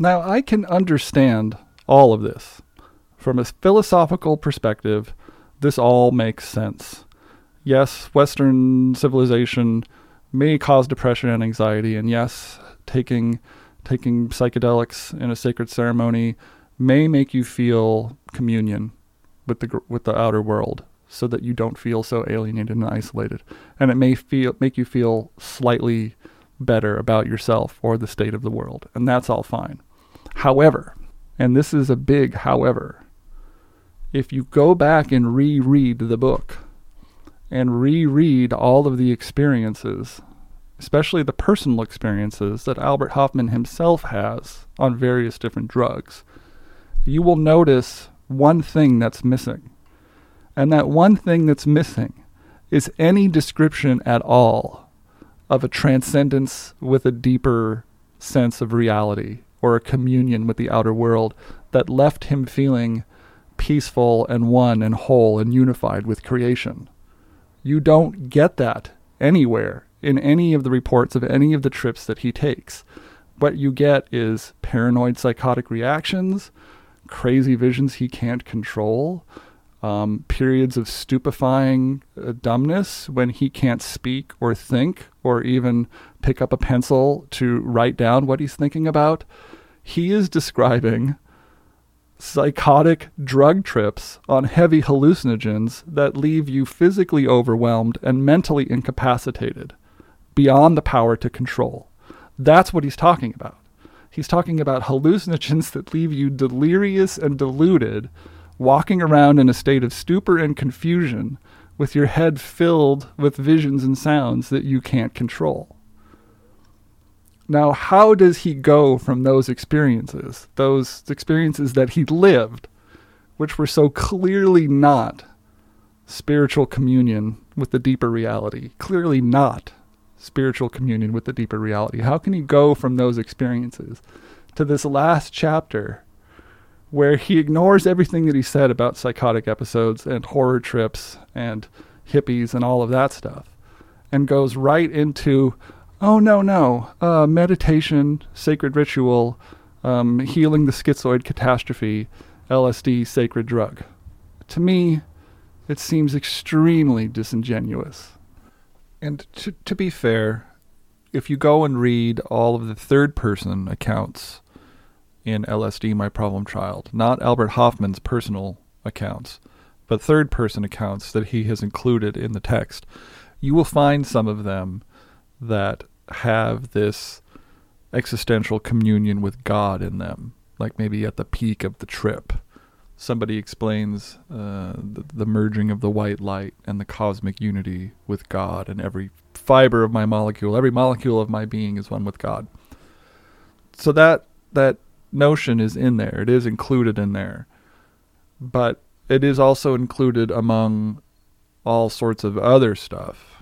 Now, I can understand all of this. From a philosophical perspective, this all makes sense. Yes, Western civilization may cause depression and anxiety, and yes, taking taking psychedelics in a sacred ceremony may make you feel communion with the with the outer world, so that you don't feel so alienated and isolated, and it may feel make you feel slightly better about yourself or the state of the world, and that's all fine. However, and this is a big however, if you go back and reread the book and reread all of the experiences, especially the personal experiences that Albert Hofmann himself has on various different drugs, you will notice one thing that's missing. And that one thing that's missing is any description at all of a transcendence with a deeper sense of reality or a communion with the outer world that left him feeling peaceful and one and whole and unified with creation. You don't get that anywhere in any of the reports of any of the trips that he takes. What you get is paranoid psychotic reactions, crazy visions he can't control, um, periods of stupefying uh, dumbness when he can't speak or think or even pick up a pencil to write down what he's thinking about. He is describing psychotic drug trips on heavy hallucinogens that leave you physically overwhelmed and mentally incapacitated beyond the power to control. That's what he's talking about. He's talking about hallucinogens that leave you delirious and deluded, walking around in a state of stupor and confusion with your head filled with visions and sounds that you can't control. Now, how does he go from those experiences, those experiences that he lived, which were so clearly not spiritual communion with the deeper reality, clearly not spiritual communion with the deeper reality? How can he go from those experiences to this last chapter where he ignores everything that he said about psychotic episodes and horror trips and hippies and all of that stuff and goes right into oh no no uh, meditation sacred ritual um, healing the schizoid catastrophe lsd sacred drug. To me it seems extremely disingenuous. And to, to be fair if you go and read all of the third person accounts in lsd my problem child not albert hofmann's personal accounts but third person accounts that he has included in the text you will find some of them that have this existential communion with God in them, like maybe at the peak of the trip. Somebody explains uh, the, the merging of the white light and the cosmic unity with God, and every fiber of my molecule, every molecule of my being is one with God. So that that notion is in there. It is included in there, but it is also included among all sorts of other stuff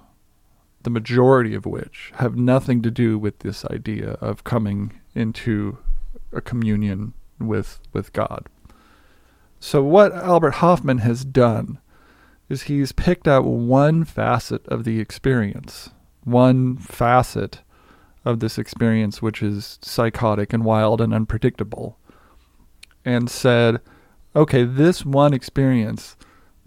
the majority of which have nothing to do with this idea of coming into a communion with with God. So what Albert Hofmann has done is he's picked out one facet of the experience, one facet of this experience which is psychotic and wild and unpredictable, and said, okay, this one experience,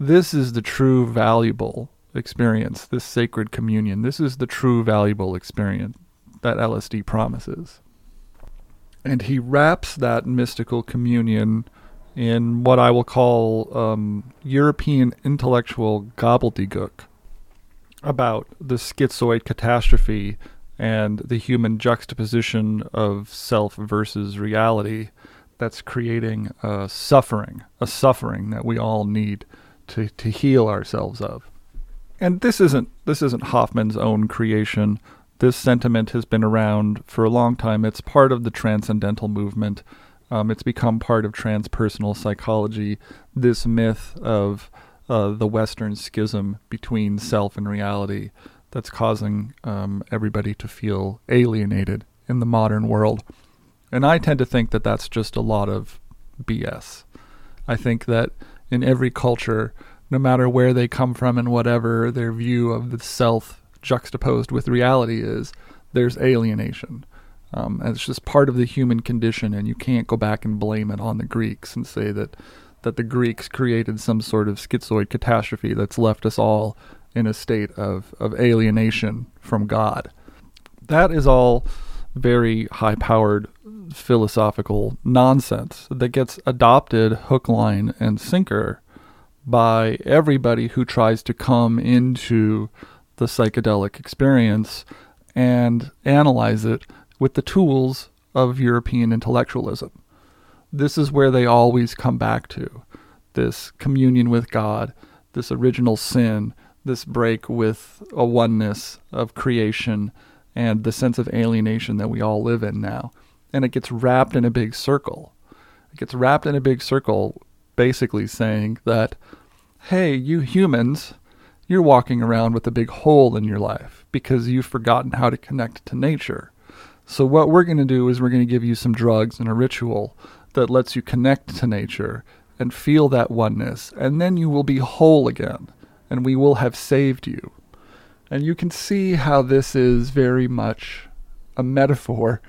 this is the true valuable experience, this sacred communion. This is the true valuable experience that LSD promises. And he wraps that mystical communion in what I will call um, European intellectual gobbledygook about the schizoid catastrophe and the human juxtaposition of self versus reality that's creating a suffering, a suffering that we all need to, to heal ourselves of and this isn't this isn't Hofmann's own creation. This sentiment has been around for a long time. It's part of the transcendental movement. Um, it's become part of transpersonal psychology. This myth of uh, the Western schism between self and reality that's causing um, everybody to feel alienated in the modern world. And I tend to think that that's just a lot of BS. I think that in every culture, no matter where they come from and whatever their view of the self juxtaposed with reality is there's alienation. Um, and it's just part of the human condition, and you can't go back and blame it on the Greeks and say that that the Greeks created some sort of schizoid catastrophe that's left us all in a state of, of alienation from God. That is all very high powered philosophical nonsense that gets adopted hook, line, and sinker by everybody who tries to come into the psychedelic experience and analyze it with the tools of European intellectualism. This is where they always come back to this communion with God, this original sin, this break with a oneness of creation, and the sense of alienation that we all live in now. And it gets wrapped in a big circle. It gets wrapped in a big circle, basically saying that, hey, you humans, you're walking around with a big hole in your life because you've forgotten how to connect to nature. So, what we're going to do is we're going to give you some drugs and a ritual that lets you connect to nature and feel that oneness, and then you will be whole again, and we will have saved you. And you can see how this is very much a metaphor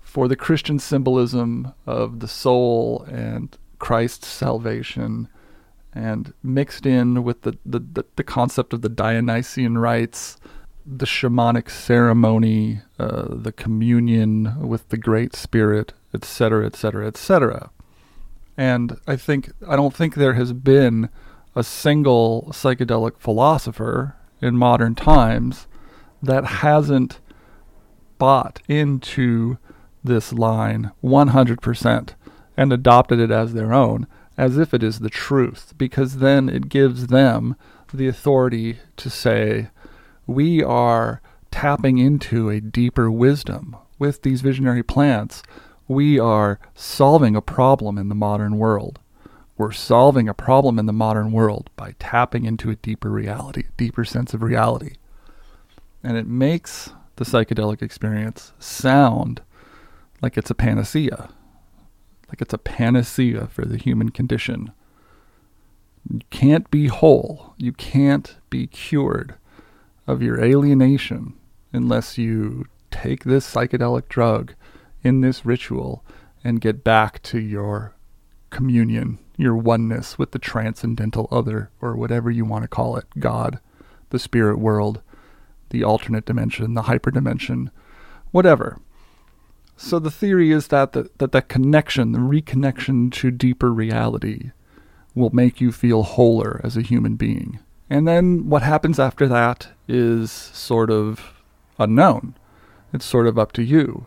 for the Christian symbolism of the soul and Christ's salvation, and mixed in with the, the, the, the concept of the Dionysian rites, the shamanic ceremony, uh, the communion with the Great Spirit, etc., etc., etc. And I think I don't think there has been a single psychedelic philosopher in modern times that hasn't bought into this line 100% and adopted it as their own as if it is the truth because then it gives them the authority to say we are tapping into a deeper wisdom with these visionary plants we are solving a problem in the modern world. We're solving a problem in the modern world by tapping into a deeper reality, a deeper sense of reality. And it makes the psychedelic experience sound like it's a panacea, like it's a panacea for the human condition. You can't be whole, you can't be cured of your alienation unless you take this psychedelic drug in this ritual and get back to your communion, your oneness with the transcendental other, or whatever you want to call it God, the spirit world, the alternate dimension, the hyperdimension, whatever. So the theory is that the, that that connection, the reconnection to deeper reality, will make you feel wholer as a human being. And then what happens after that is sort of unknown. It's sort of up to you.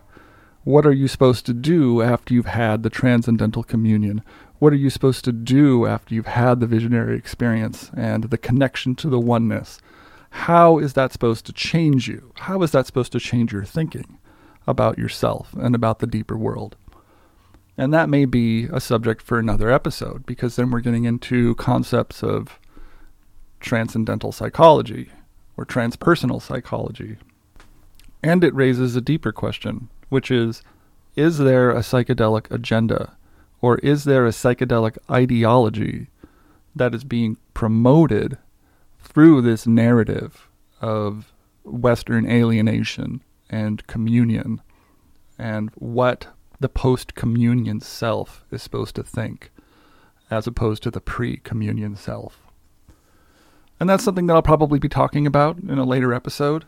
What are you supposed to do after you've had the transcendental communion? What are you supposed to do after you've had the visionary experience and the connection to the oneness? How is that supposed to change you? How is that supposed to change your thinking about yourself and about the deeper world? And that may be a subject for another episode because then we're getting into concepts of transcendental psychology or transpersonal psychology. And it raises a deeper question which is is there a psychedelic agenda or is there a psychedelic ideology that is being promoted through this narrative of Western alienation and communion and what the post communion self is supposed to think as opposed to the pre communion self? And that's something that I'll probably be talking about in a later episode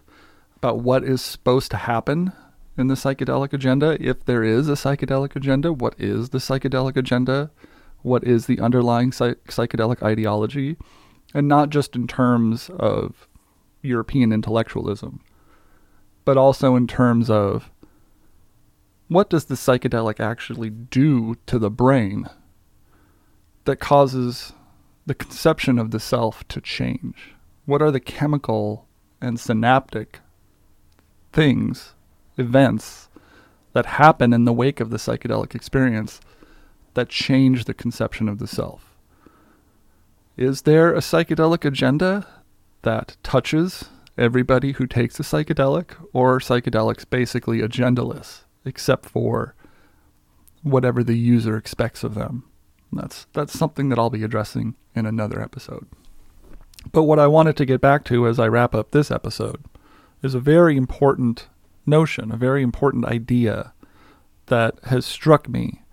about what is supposed to happen in the psychedelic agenda? If there is a psychedelic agenda, what is the psychedelic agenda? What is the underlying psych- psychedelic ideology? And not just in terms of European intellectualism, but also in terms of what does the psychedelic actually do to the brain that causes the conception of the self to change? What are the chemical and synaptic things events that happen in the wake of the psychedelic experience that change the conception of the self. Is there a psychedelic agenda that touches everybody who takes a psychedelic, or psychedelics basically agendaless, except for whatever the user expects of them? That's that's something that I'll be addressing in another episode. But what I wanted to get back to as I wrap up this episode is a very important notion, a very important idea that has struck me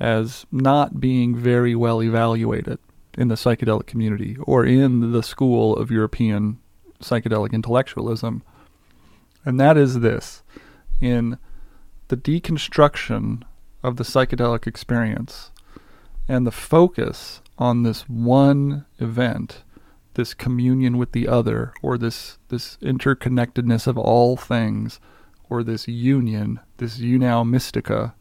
as not being very well evaluated in the psychedelic community or in the school of European psychedelic intellectualism. And that is this in the deconstruction of the psychedelic experience and the focus on this one event, this communion with the other, or this, this interconnectedness of all things, or this union, this unio mystica,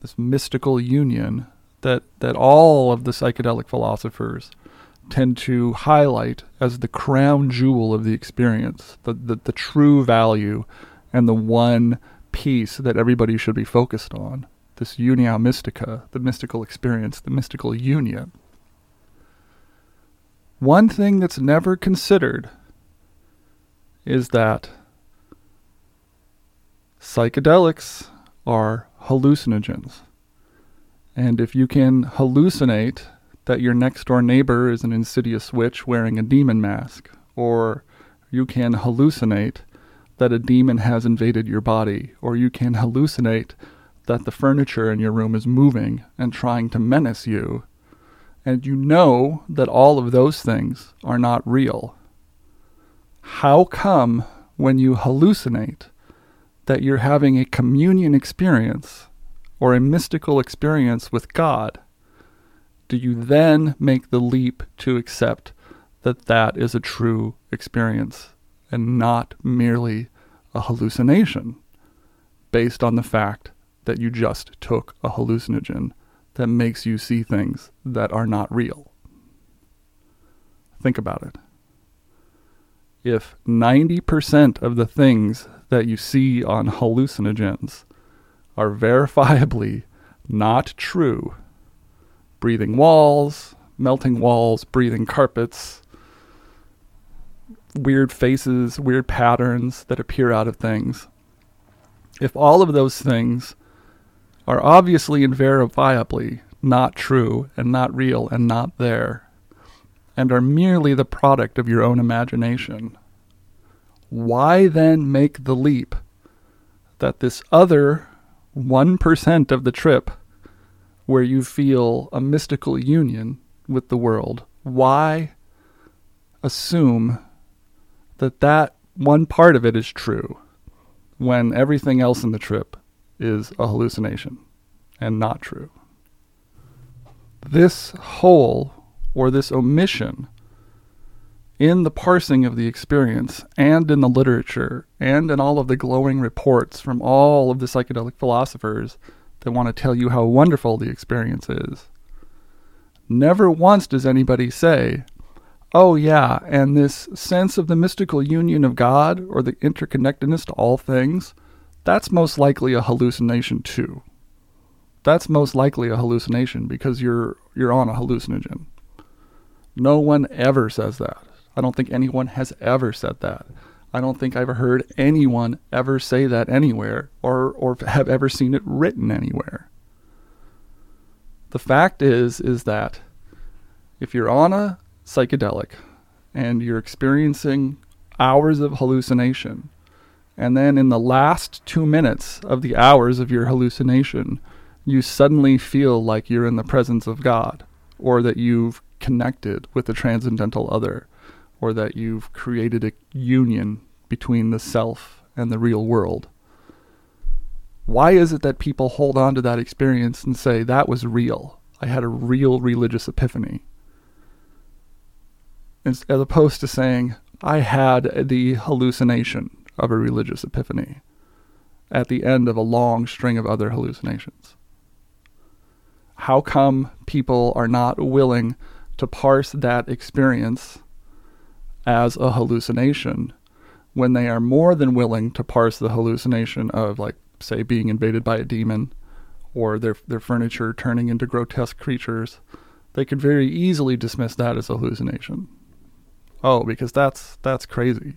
this mystical union that, that all of the psychedelic philosophers tend to highlight as the crown jewel of the experience, the, the, the true value and the one piece that everybody should be focused on. This unio mystica, the mystical experience, the mystical union. One thing that's never considered is that psychedelics are hallucinogens. And if you can hallucinate that your next door neighbor is an insidious witch wearing a demon mask, or you can hallucinate that a demon has invaded your body, or you can hallucinate that the furniture in your room is moving and trying to menace you, and you know that all of those things are not real. How come when you hallucinate that you're having a communion experience or a mystical experience with God, do you then make the leap to accept that that is a true experience and not merely a hallucination based on the fact that you just took a hallucinogen that makes you see things that are not real? Think about it. If 90% of the things that you see on hallucinogens are verifiably not true. Breathing walls, melting walls, breathing carpets, weird faces, weird patterns that appear out of things. If all of those things are obviously and verifiably not true and not real and not there, and are merely the product of your own imagination, why then make the leap that this other 1% of the trip where you feel a mystical union with the world, why assume that that one part of it is true when everything else in the trip is a hallucination and not true? This whole or this omission in the parsing of the experience and in the literature and in all of the glowing reports from all of the psychedelic philosophers that want to tell you how wonderful the experience is. Never once does anybody say, oh, yeah, and this sense of the mystical union of God or the interconnectedness to all things, that's most likely a hallucination too. That's most likely a hallucination because you're you're on a hallucinogen. No one ever says that. I don't think anyone has ever said that. I don't think I've heard anyone ever say that anywhere or, or have ever seen it written anywhere. The fact is is that if you're on a psychedelic and you're experiencing hours of hallucination, and then in the last two minutes of the hours of your hallucination, you suddenly feel like you're in the presence of God, or that you've connected with the transcendental other, or that you've created a union between the self and the real world. Why is it that people hold on to that experience and say, that was real? I had a real religious epiphany. As, opposed to saying, I had the hallucination of a religious epiphany at the end of a long string of other hallucinations. How come people are not willing to parse that experience as a hallucination when they are more than willing to parse the hallucination of like say being invaded by a demon or their their furniture turning into grotesque creatures they could very easily dismiss that as a hallucination. Oh because that's that's crazy.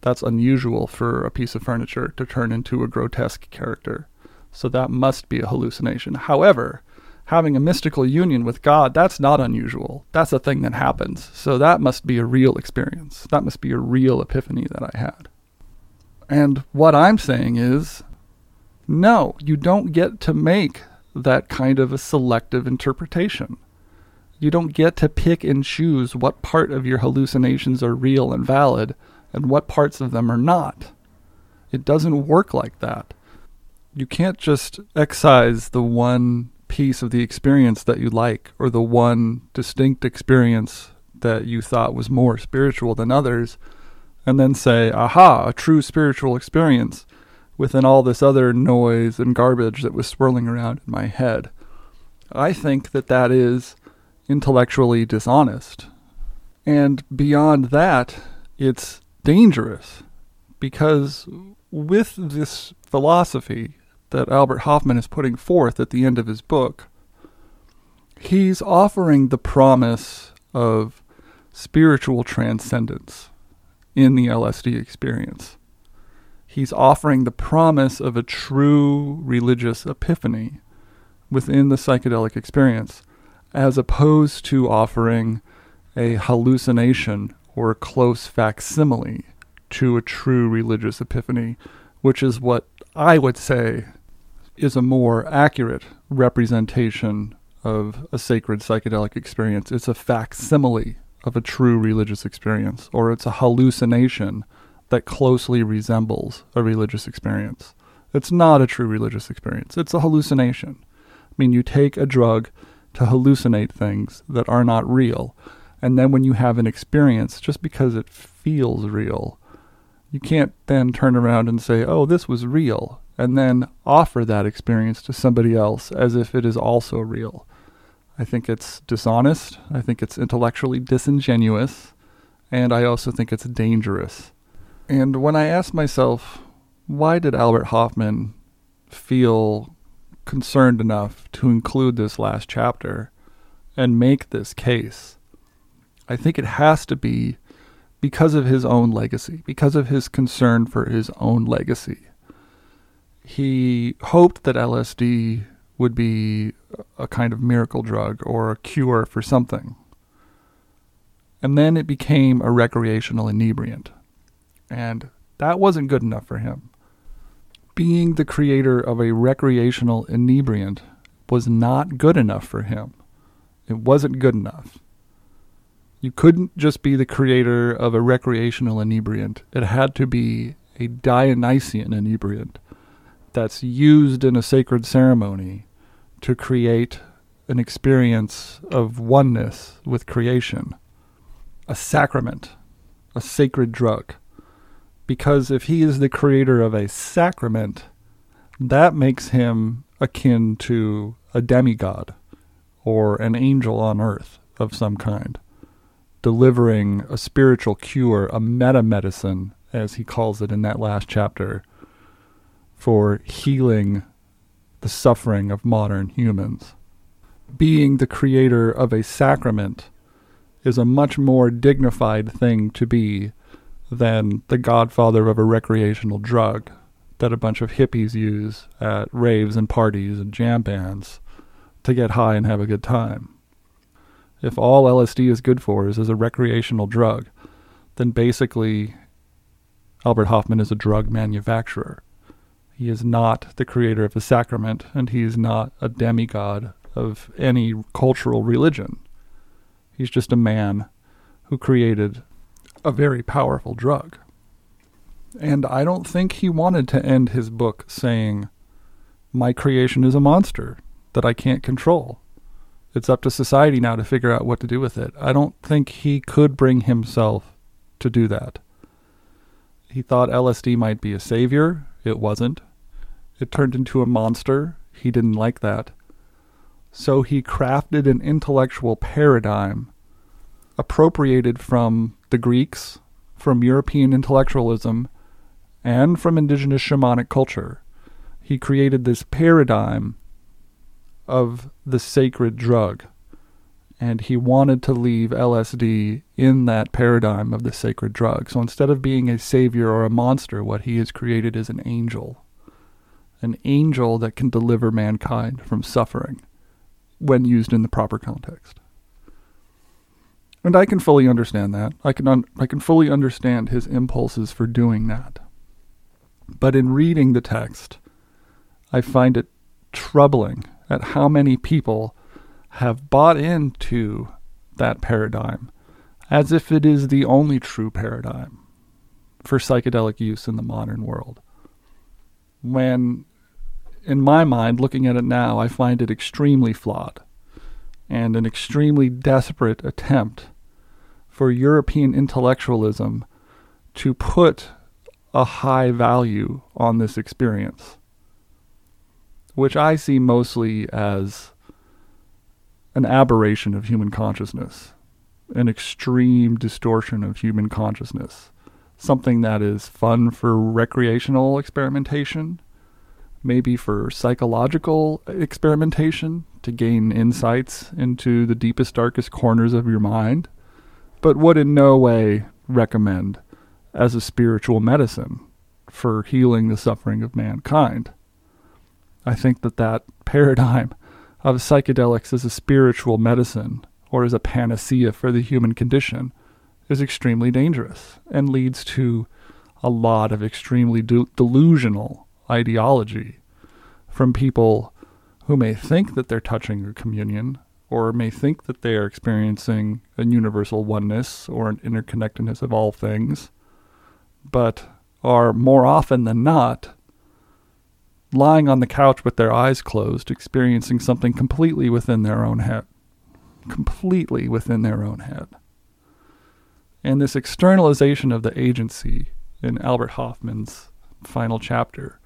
That's unusual for a piece of furniture to turn into a grotesque character. So that must be a hallucination. However having a mystical union with God, that's not unusual. That's a thing that happens. So that must be a real experience. That must be a real epiphany that I had. And what I'm saying is no, you don't get to make that kind of a selective interpretation. You don't get to pick and choose what part of your hallucinations are real and valid and what parts of them are not. It doesn't work like that. You can't just excise the one piece of the experience that you like or the one distinct experience that you thought was more spiritual than others and then say, aha, a true spiritual experience within all this other noise and garbage that was swirling around in my head. I think that that is intellectually dishonest. And beyond that, it's dangerous because with this philosophy that Albert Hofmann is putting forth at the end of his book, he's offering the promise of spiritual transcendence in the LSD experience. He's offering the promise of a true religious epiphany within the psychedelic experience, as opposed to offering a hallucination or a close facsimile to a true religious epiphany, which is what I would say is a more accurate representation of a sacred psychedelic experience. It's a facsimile of a true religious experience, or it's a hallucination that closely resembles a religious experience. It's not a true religious experience, it's a hallucination. I mean, you take a drug to hallucinate things that are not real, and then when you have an experience, just because it feels real, you can't then turn around and say, oh, this was real, and then offer that experience to somebody else as if it is also real. I think it's dishonest. I think it's intellectually disingenuous. And I also think it's dangerous. And when I ask myself, why did Albert Hofmann feel concerned enough to include this last chapter and make this case? I think it has to be because of his own legacy, because of his concern for his own legacy. He hoped that LSD would be a kind of miracle drug or a cure for something. And then it became a recreational inebriant. And that wasn't good enough for him. Being the creator of a recreational inebriant was not good enough for him. It wasn't good enough. You couldn't just be the creator of a recreational inebriant. It had to be a Dionysian inebriant that's used in a sacred ceremony to create an experience of oneness with creation, a sacrament, a sacred drug. Because if he is the creator of a sacrament, that makes him akin to a demigod or an angel on earth of some kind delivering a spiritual cure, a meta medicine, as he calls it in that last chapter, for healing the suffering of modern humans. Being the creator of a sacrament is a much more dignified thing to be than the godfather of a recreational drug that a bunch of hippies use at raves and parties and jam bands to get high and have a good time if all LSD is good for is as a recreational drug, then basically Albert Hofmann is a drug manufacturer. He is not the creator of the sacrament, and he is not a demigod of any cultural religion. He's just a man who created a very powerful drug. And I don't think he wanted to end his book saying, My creation is a monster that I can't control. It's up to society now to figure out what to do with it. I don't think he could bring himself to do that. He thought LSD might be a savior. It wasn't. It turned into a monster. He didn't like that. So he crafted an intellectual paradigm appropriated from the Greeks, from European intellectualism, and from indigenous shamanic culture. He created this paradigm of the sacred drug. And he wanted to leave LSD in that paradigm of the sacred drug. So instead of being a savior or a monster, what he has created is an angel. An angel that can deliver mankind from suffering when used in the proper context. And I can fully understand that. I can un- I can fully understand his impulses for doing that. But in reading the text, I find it troubling at how many people have bought into that paradigm as if it is the only true paradigm for psychedelic use in the modern world. When, in my mind, looking at it now, I find it extremely flawed and an extremely desperate attempt for European intellectualism to put a high value on this experience, which I see mostly as an aberration of human consciousness, an extreme distortion of human consciousness, something that is fun for recreational experimentation, maybe for psychological experimentation to gain insights into the deepest, darkest corners of your mind, but would in no way recommend as a spiritual medicine for healing the suffering of mankind. I think that that paradigm of psychedelics as a spiritual medicine or as a panacea for the human condition is extremely dangerous and leads to a lot of extremely de- delusional ideology from people who may think that they're touching a communion or may think that they are experiencing a universal oneness or an interconnectedness of all things, but are more often than not lying on the couch with their eyes closed, experiencing something completely within their own head. Completely within their own head. And this externalization of the agency in Albert Hofmann's final chapter,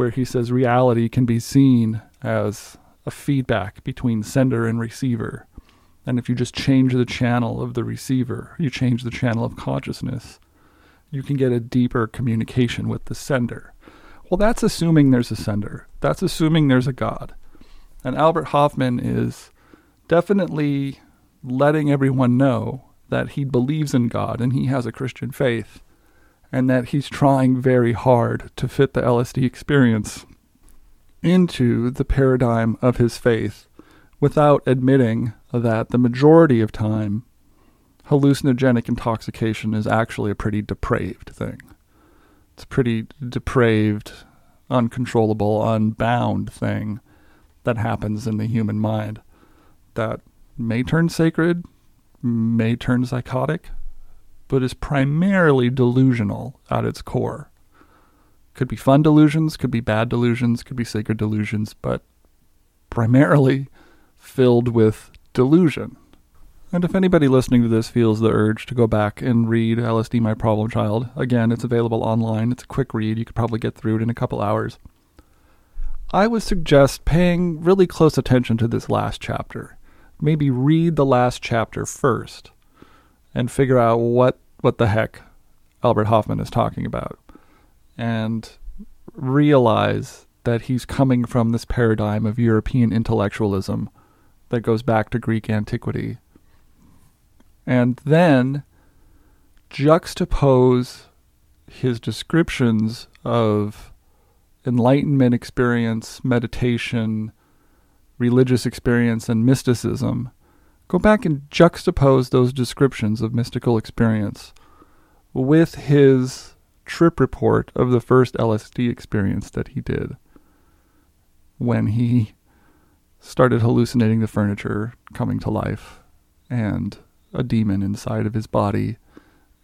where he says reality can be seen as a feedback between sender and receiver. And if you just change the channel of the receiver, you change the channel of consciousness, you can get a deeper communication with the sender. Well, that's assuming there's a sender. That's assuming there's a God. And Albert Hofmann is definitely letting everyone know that he believes in God and he has a Christian faith and that he's trying very hard to fit the LSD experience into the paradigm of his faith without admitting that the majority of time hallucinogenic intoxication is actually a pretty depraved thing. It's a pretty depraved, uncontrollable, unbound thing that happens in the human mind that may turn sacred, may turn psychotic, but is primarily delusional at its core. Could be fun delusions, could be bad delusions, could be sacred delusions, but primarily filled with delusion. And if anybody listening to this feels the urge to go back and read LSD My Problem Child, again, it's available online. It's a quick read. You could probably get through it in a couple hours. I would suggest paying really close attention to this last chapter. Maybe read the last chapter first and figure out what, what the heck Albert Hofmann is talking about. And realize that he's coming from this paradigm of European intellectualism that goes back to Greek antiquity and then juxtapose his descriptions of enlightenment experience, meditation, religious experience, and mysticism. Go back and juxtapose those descriptions of mystical experience with his trip report of the first LSD experience that he did when he started hallucinating the furniture coming to life and a demon inside of his body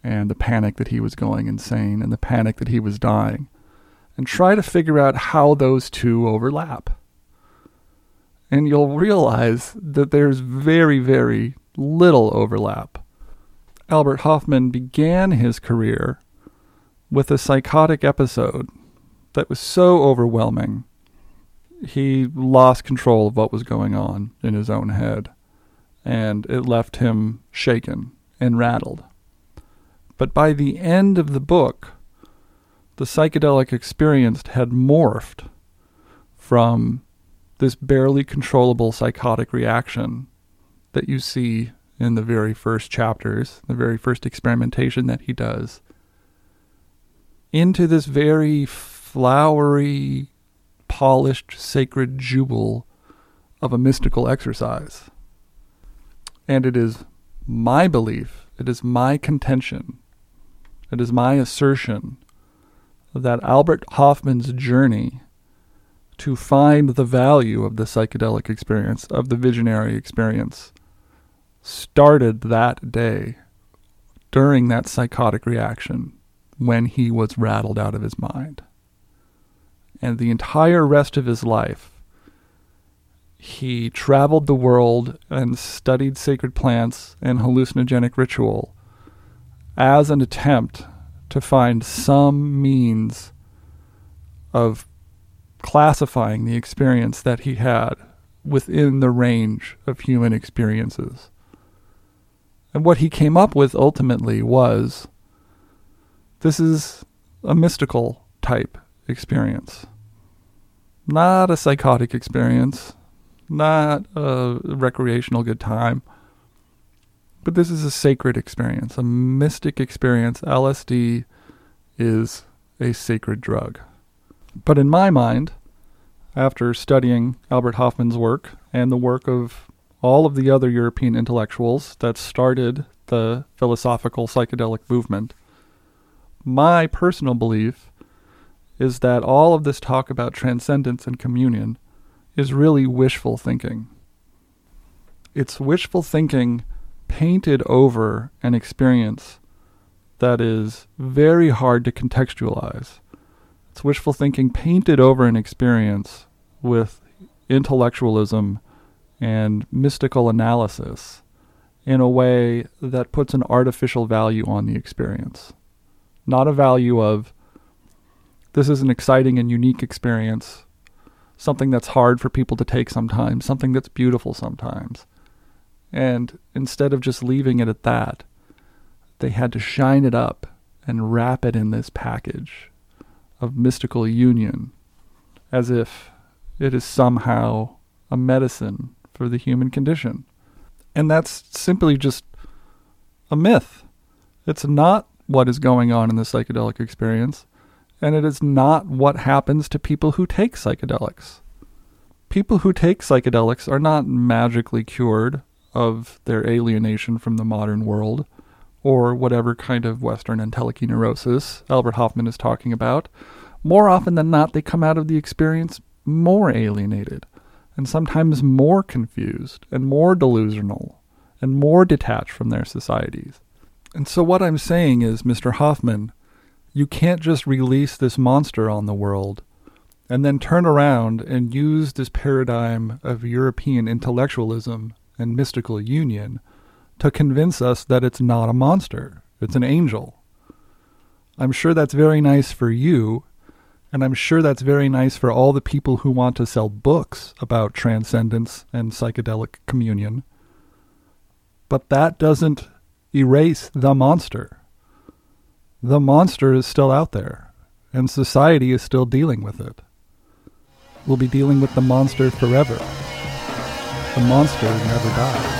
and the panic that he was going insane and the panic that he was dying and try to figure out how those two overlap. And you'll realize that there's very, very little overlap. Albert Hofmann began his career with a psychotic episode that was so overwhelming, he lost control of what was going on in his own head and it left him shaken and rattled. But by the end of the book, the psychedelic experience had morphed from this barely controllable psychotic reaction that you see in the very first chapters, the very first experimentation that he does, into this very flowery, polished, sacred jewel of a mystical exercise. And it is my belief, it is my contention, it is my assertion that Albert Hofmann's journey to find the value of the psychedelic experience, of the visionary experience, started that day during that psychotic reaction when he was rattled out of his mind. And the entire rest of his life, he traveled the world and studied sacred plants and hallucinogenic ritual as an attempt to find some means of classifying the experience that he had within the range of human experiences. And what he came up with ultimately was this is a mystical type experience, not a psychotic experience, not a recreational good time, but this is a sacred experience, a mystic experience. LSD is a sacred drug. But in my mind, after studying Albert Hofmann's work and the work of all of the other European intellectuals that started the philosophical psychedelic movement, my personal belief is that all of this talk about transcendence and communion is really wishful thinking. It's wishful thinking painted over an experience that is very hard to contextualize. It's wishful thinking painted over an experience with intellectualism and mystical analysis in a way that puts an artificial value on the experience. Not a value of, this is an exciting and unique experience, something that's hard for people to take sometimes, something that's beautiful sometimes. And instead of just leaving it at that, they had to shine it up and wrap it in this package of mystical union as if it is somehow a medicine for the human condition. And that's simply just a myth. It's not what is going on in the psychedelic experience, and it is not what happens to people who take psychedelics. People who take psychedelics are not magically cured of their alienation from the modern world or whatever kind of Western entelechy neurosis Albert Hofmann is talking about. More often than not, they come out of the experience more alienated and sometimes more confused and more delusional and more detached from their societies. And so, what I'm saying is, Mr. Hofmann, you can't just release this monster on the world and then turn around and use this paradigm of European intellectualism and mystical union to convince us that it's not a monster, it's an angel. I'm sure that's very nice for you, and I'm sure that's very nice for all the people who want to sell books about transcendence and psychedelic communion. But that doesn't erase the monster. The monster is still out there, and society is still dealing with it. We'll be dealing with the monster forever. The monster never dies.